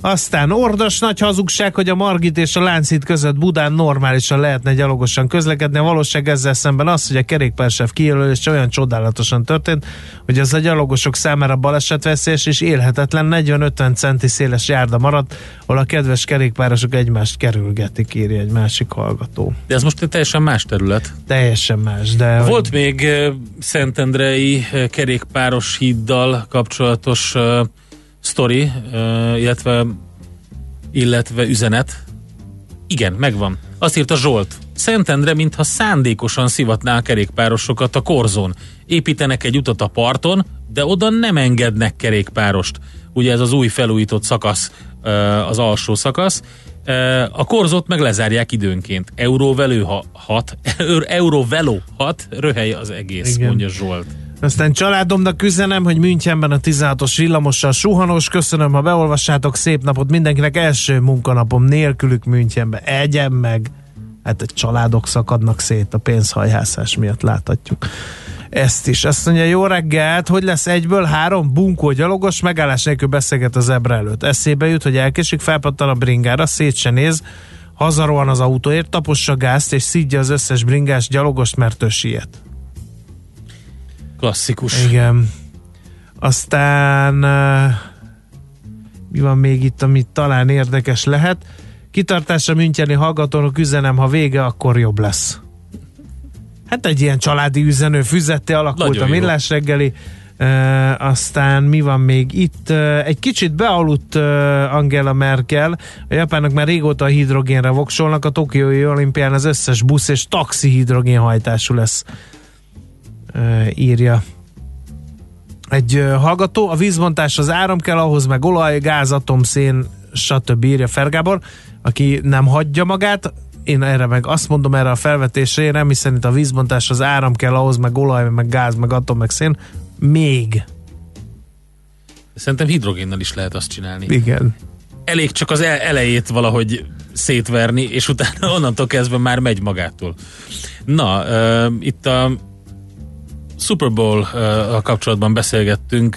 Aztán ordas nagy hazugság, hogy a Margit és a Láncít között Budán normálisan lehetne gyalogosan közlekedni. A valóság ezzel szemben az, hogy a kerékpársáv kijelölés olyan csodálatosan történt, hogy az a gyalogosok számára balesetveszélyes és élhetetlen 40-50 centi széles járda maradt, ahol a kedves kerékpárosok egymást kerülgetik, írja egy másik hallgató. De ez most egy teljesen más terület. Teljesen más, de... Volt még eh, Szentendrei eh, kerékpáros híddal kapcsolatos uh, sztori, illetve, illetve üzenet. Igen, megvan. Azt írta Zsolt. Szentendre, mintha szándékosan szivatná a kerékpárosokat a korzón. Építenek egy utat a parton, de oda nem engednek kerékpárost. Ugye ez az új felújított szakasz, az alsó szakasz. A korzót meg lezárják időnként. Euróvelő ha, hat, Euróveló hat, röhely az egész. Igen. mondja Zsolt. Aztán családomnak üzenem, hogy Münchenben a 16-os villamossal suhanós. Köszönöm, ha beolvassátok. Szép napot mindenkinek. Első munkanapom nélkülük Münchenbe. Egyen meg. Hát a családok szakadnak szét a pénzhajhászás miatt láthatjuk. Ezt is. Azt mondja, jó reggelt, hogy lesz egyből három bunkó gyalogos, megállás nélkül beszélget az ebre előtt. Eszébe jut, hogy elkésik, felpattan a bringára, szét se néz, hazarohan az autóért, tapossa gázt, és szidja az összes bringás gyalogost, mert ő siet. Klasszikus. Igen. Aztán mi van még itt, ami talán érdekes lehet? Kitartásra Müncheni hallgatónak üzenem, ha vége, akkor jobb lesz. Hát egy ilyen családi üzenő füzetté alakult Nagyon a jó. millás reggeli. Uh, aztán mi van még itt? Uh, egy kicsit bealudt uh, Angela Merkel. A japánok már régóta a hidrogénre voksolnak. A Tokiói olimpián az összes busz és taxi hidrogénhajtású lesz. Írja egy hallgató. A vízbontás az áram kell, ahhoz meg olaj, gáz, atom, szén, stb. írja Fergábor, aki nem hagyja magát. Én erre meg azt mondom erre a felvetésre, én nem szerint a vízbontás az áram kell, ahhoz meg olaj, meg gáz, meg atom, meg szén. Még. Szerintem hidrogénnel is lehet azt csinálni. Igen. Elég csak az el- elejét valahogy szétverni, és utána onnantól kezdve már megy magától. Na, uh, itt a Super bowl uh, kapcsolatban beszélgettünk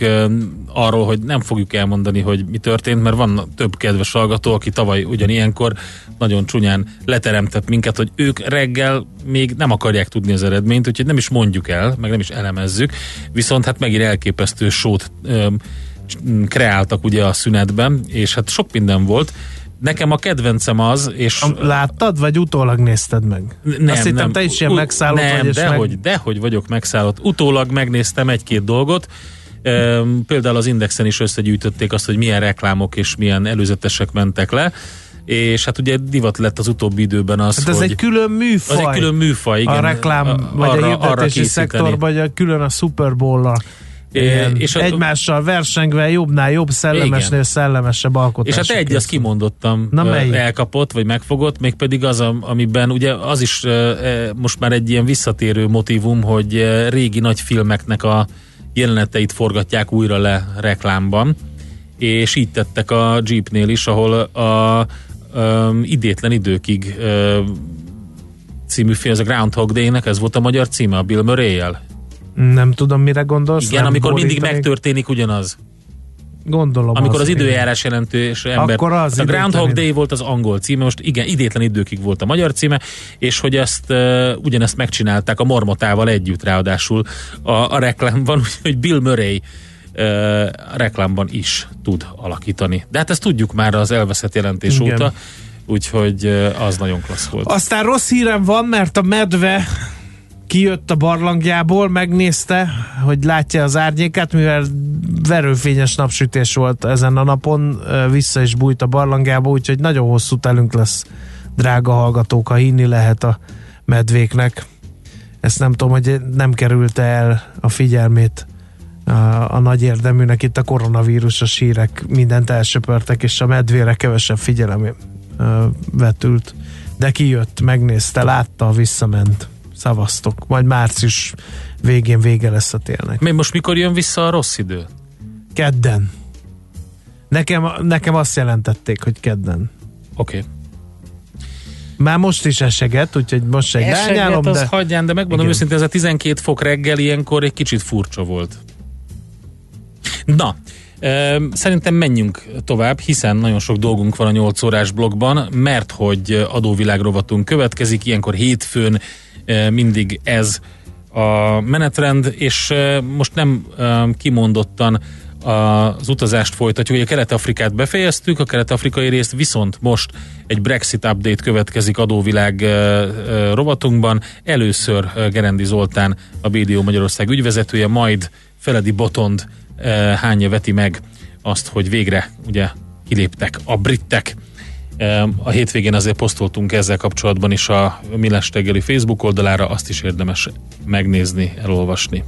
arról, hogy nem fogjuk elmondani, hogy mi történt, mert van több kedves hallgató, aki tavaly ugyanilyenkor nagyon csúnyán leteremtett minket, hogy ők reggel még nem akarják tudni az eredményt, úgyhogy nem is mondjuk el, meg nem is elemezzük, viszont hát megint elképesztő sót kreáltak ugye a szünetben, és hát sok minden volt. Nekem a kedvencem az, és... Láttad, vagy utólag nézted meg? Nem, Azt hittem, nem. te is ilyen megszállott nem, vagy, és dehogy, meg... dehogy vagyok megszállott. Utólag megnéztem egy-két dolgot. Üm, Például az Indexen is összegyűjtötték azt, hogy milyen reklámok és milyen előzetesek mentek le. És hát ugye divat lett az utóbbi időben az, Hát ez hogy... egy külön műfaj. Az egy külön műfaj, igen. A reklám, A- vagy arra- a hirdetési szektorban, vagy a külön a Super Bowl-a. Igen, és a- egymással versengve jobbnál jobb, szellemesnél Igen. szellemesebb És alkotás. hát egy az kimondottam Na, melyik? elkapott, vagy megfogott, mégpedig az, am- amiben ugye az is ö, most már egy ilyen visszatérő motivum, hogy régi nagy filmeknek a jeleneteit forgatják újra le reklámban, és így tettek a Jeepnél is, ahol a ö, idétlen időkig ö, című film, ez a Groundhog Day-nek, ez volt a magyar címe, a Bill Murray-jel. Nem tudom, mire gondolsz. Igen, amikor mindig borítanék. megtörténik ugyanaz. Gondolom. Amikor az igen. időjárás jelentős ember. Akkor az Hát a Groundhog Day volt az angol címe, most igen, idétlen időkig volt a magyar címe, és hogy ezt uh, ugyanezt megcsinálták a Mormotával együtt ráadásul a, a reklámban, úgyhogy Bill Murray uh, reklámban is tud alakítani. De hát ezt tudjuk már az elveszett jelentés Igen. óta, úgyhogy uh, az nagyon klassz volt. Aztán rossz hírem van, mert a medve kijött a barlangjából, megnézte, hogy látja az árnyékát, mivel verőfényes napsütés volt ezen a napon, vissza is bújt a barlangjába, úgyhogy nagyon hosszú telünk lesz, drága hallgatók, ha hinni lehet a medvéknek. Ezt nem tudom, hogy nem kerülte el a figyelmét a, a nagy érdeműnek itt a koronavírusos hírek mindent elsöpörtek, és a medvére kevesebb figyelem vetült. De kijött, megnézte, látta, visszament. Szavaztok. Majd március végén vége lesz a télnek. Mi most mikor jön vissza a rossz idő? Kedden. Nekem, nekem azt jelentették, hogy kedden. Oké. Okay. Már most is eseget, úgyhogy most se az de... hagyján, de megmondom Igen. őszintén, ez a 12 fok reggel ilyenkor egy kicsit furcsa volt. Na, Szerintem menjünk tovább, hiszen nagyon sok dolgunk van a 8 órás blogban, mert hogy adóvilág rovatunk következik, ilyenkor hétfőn mindig ez a menetrend, és most nem kimondottan az utazást folytatjuk. Ugye Kelet-Afrikát befejeztük, a kelet-afrikai részt, viszont most egy Brexit update következik adóvilág rovatunkban. Először Gerendi Zoltán, a BDO Magyarország ügyvezetője, majd Feledi Botond hányja veti meg azt, hogy végre ugye kiléptek a britek. A hétvégén azért posztoltunk ezzel kapcsolatban is a Millás reggeli Facebook oldalára, azt is érdemes megnézni, elolvasni.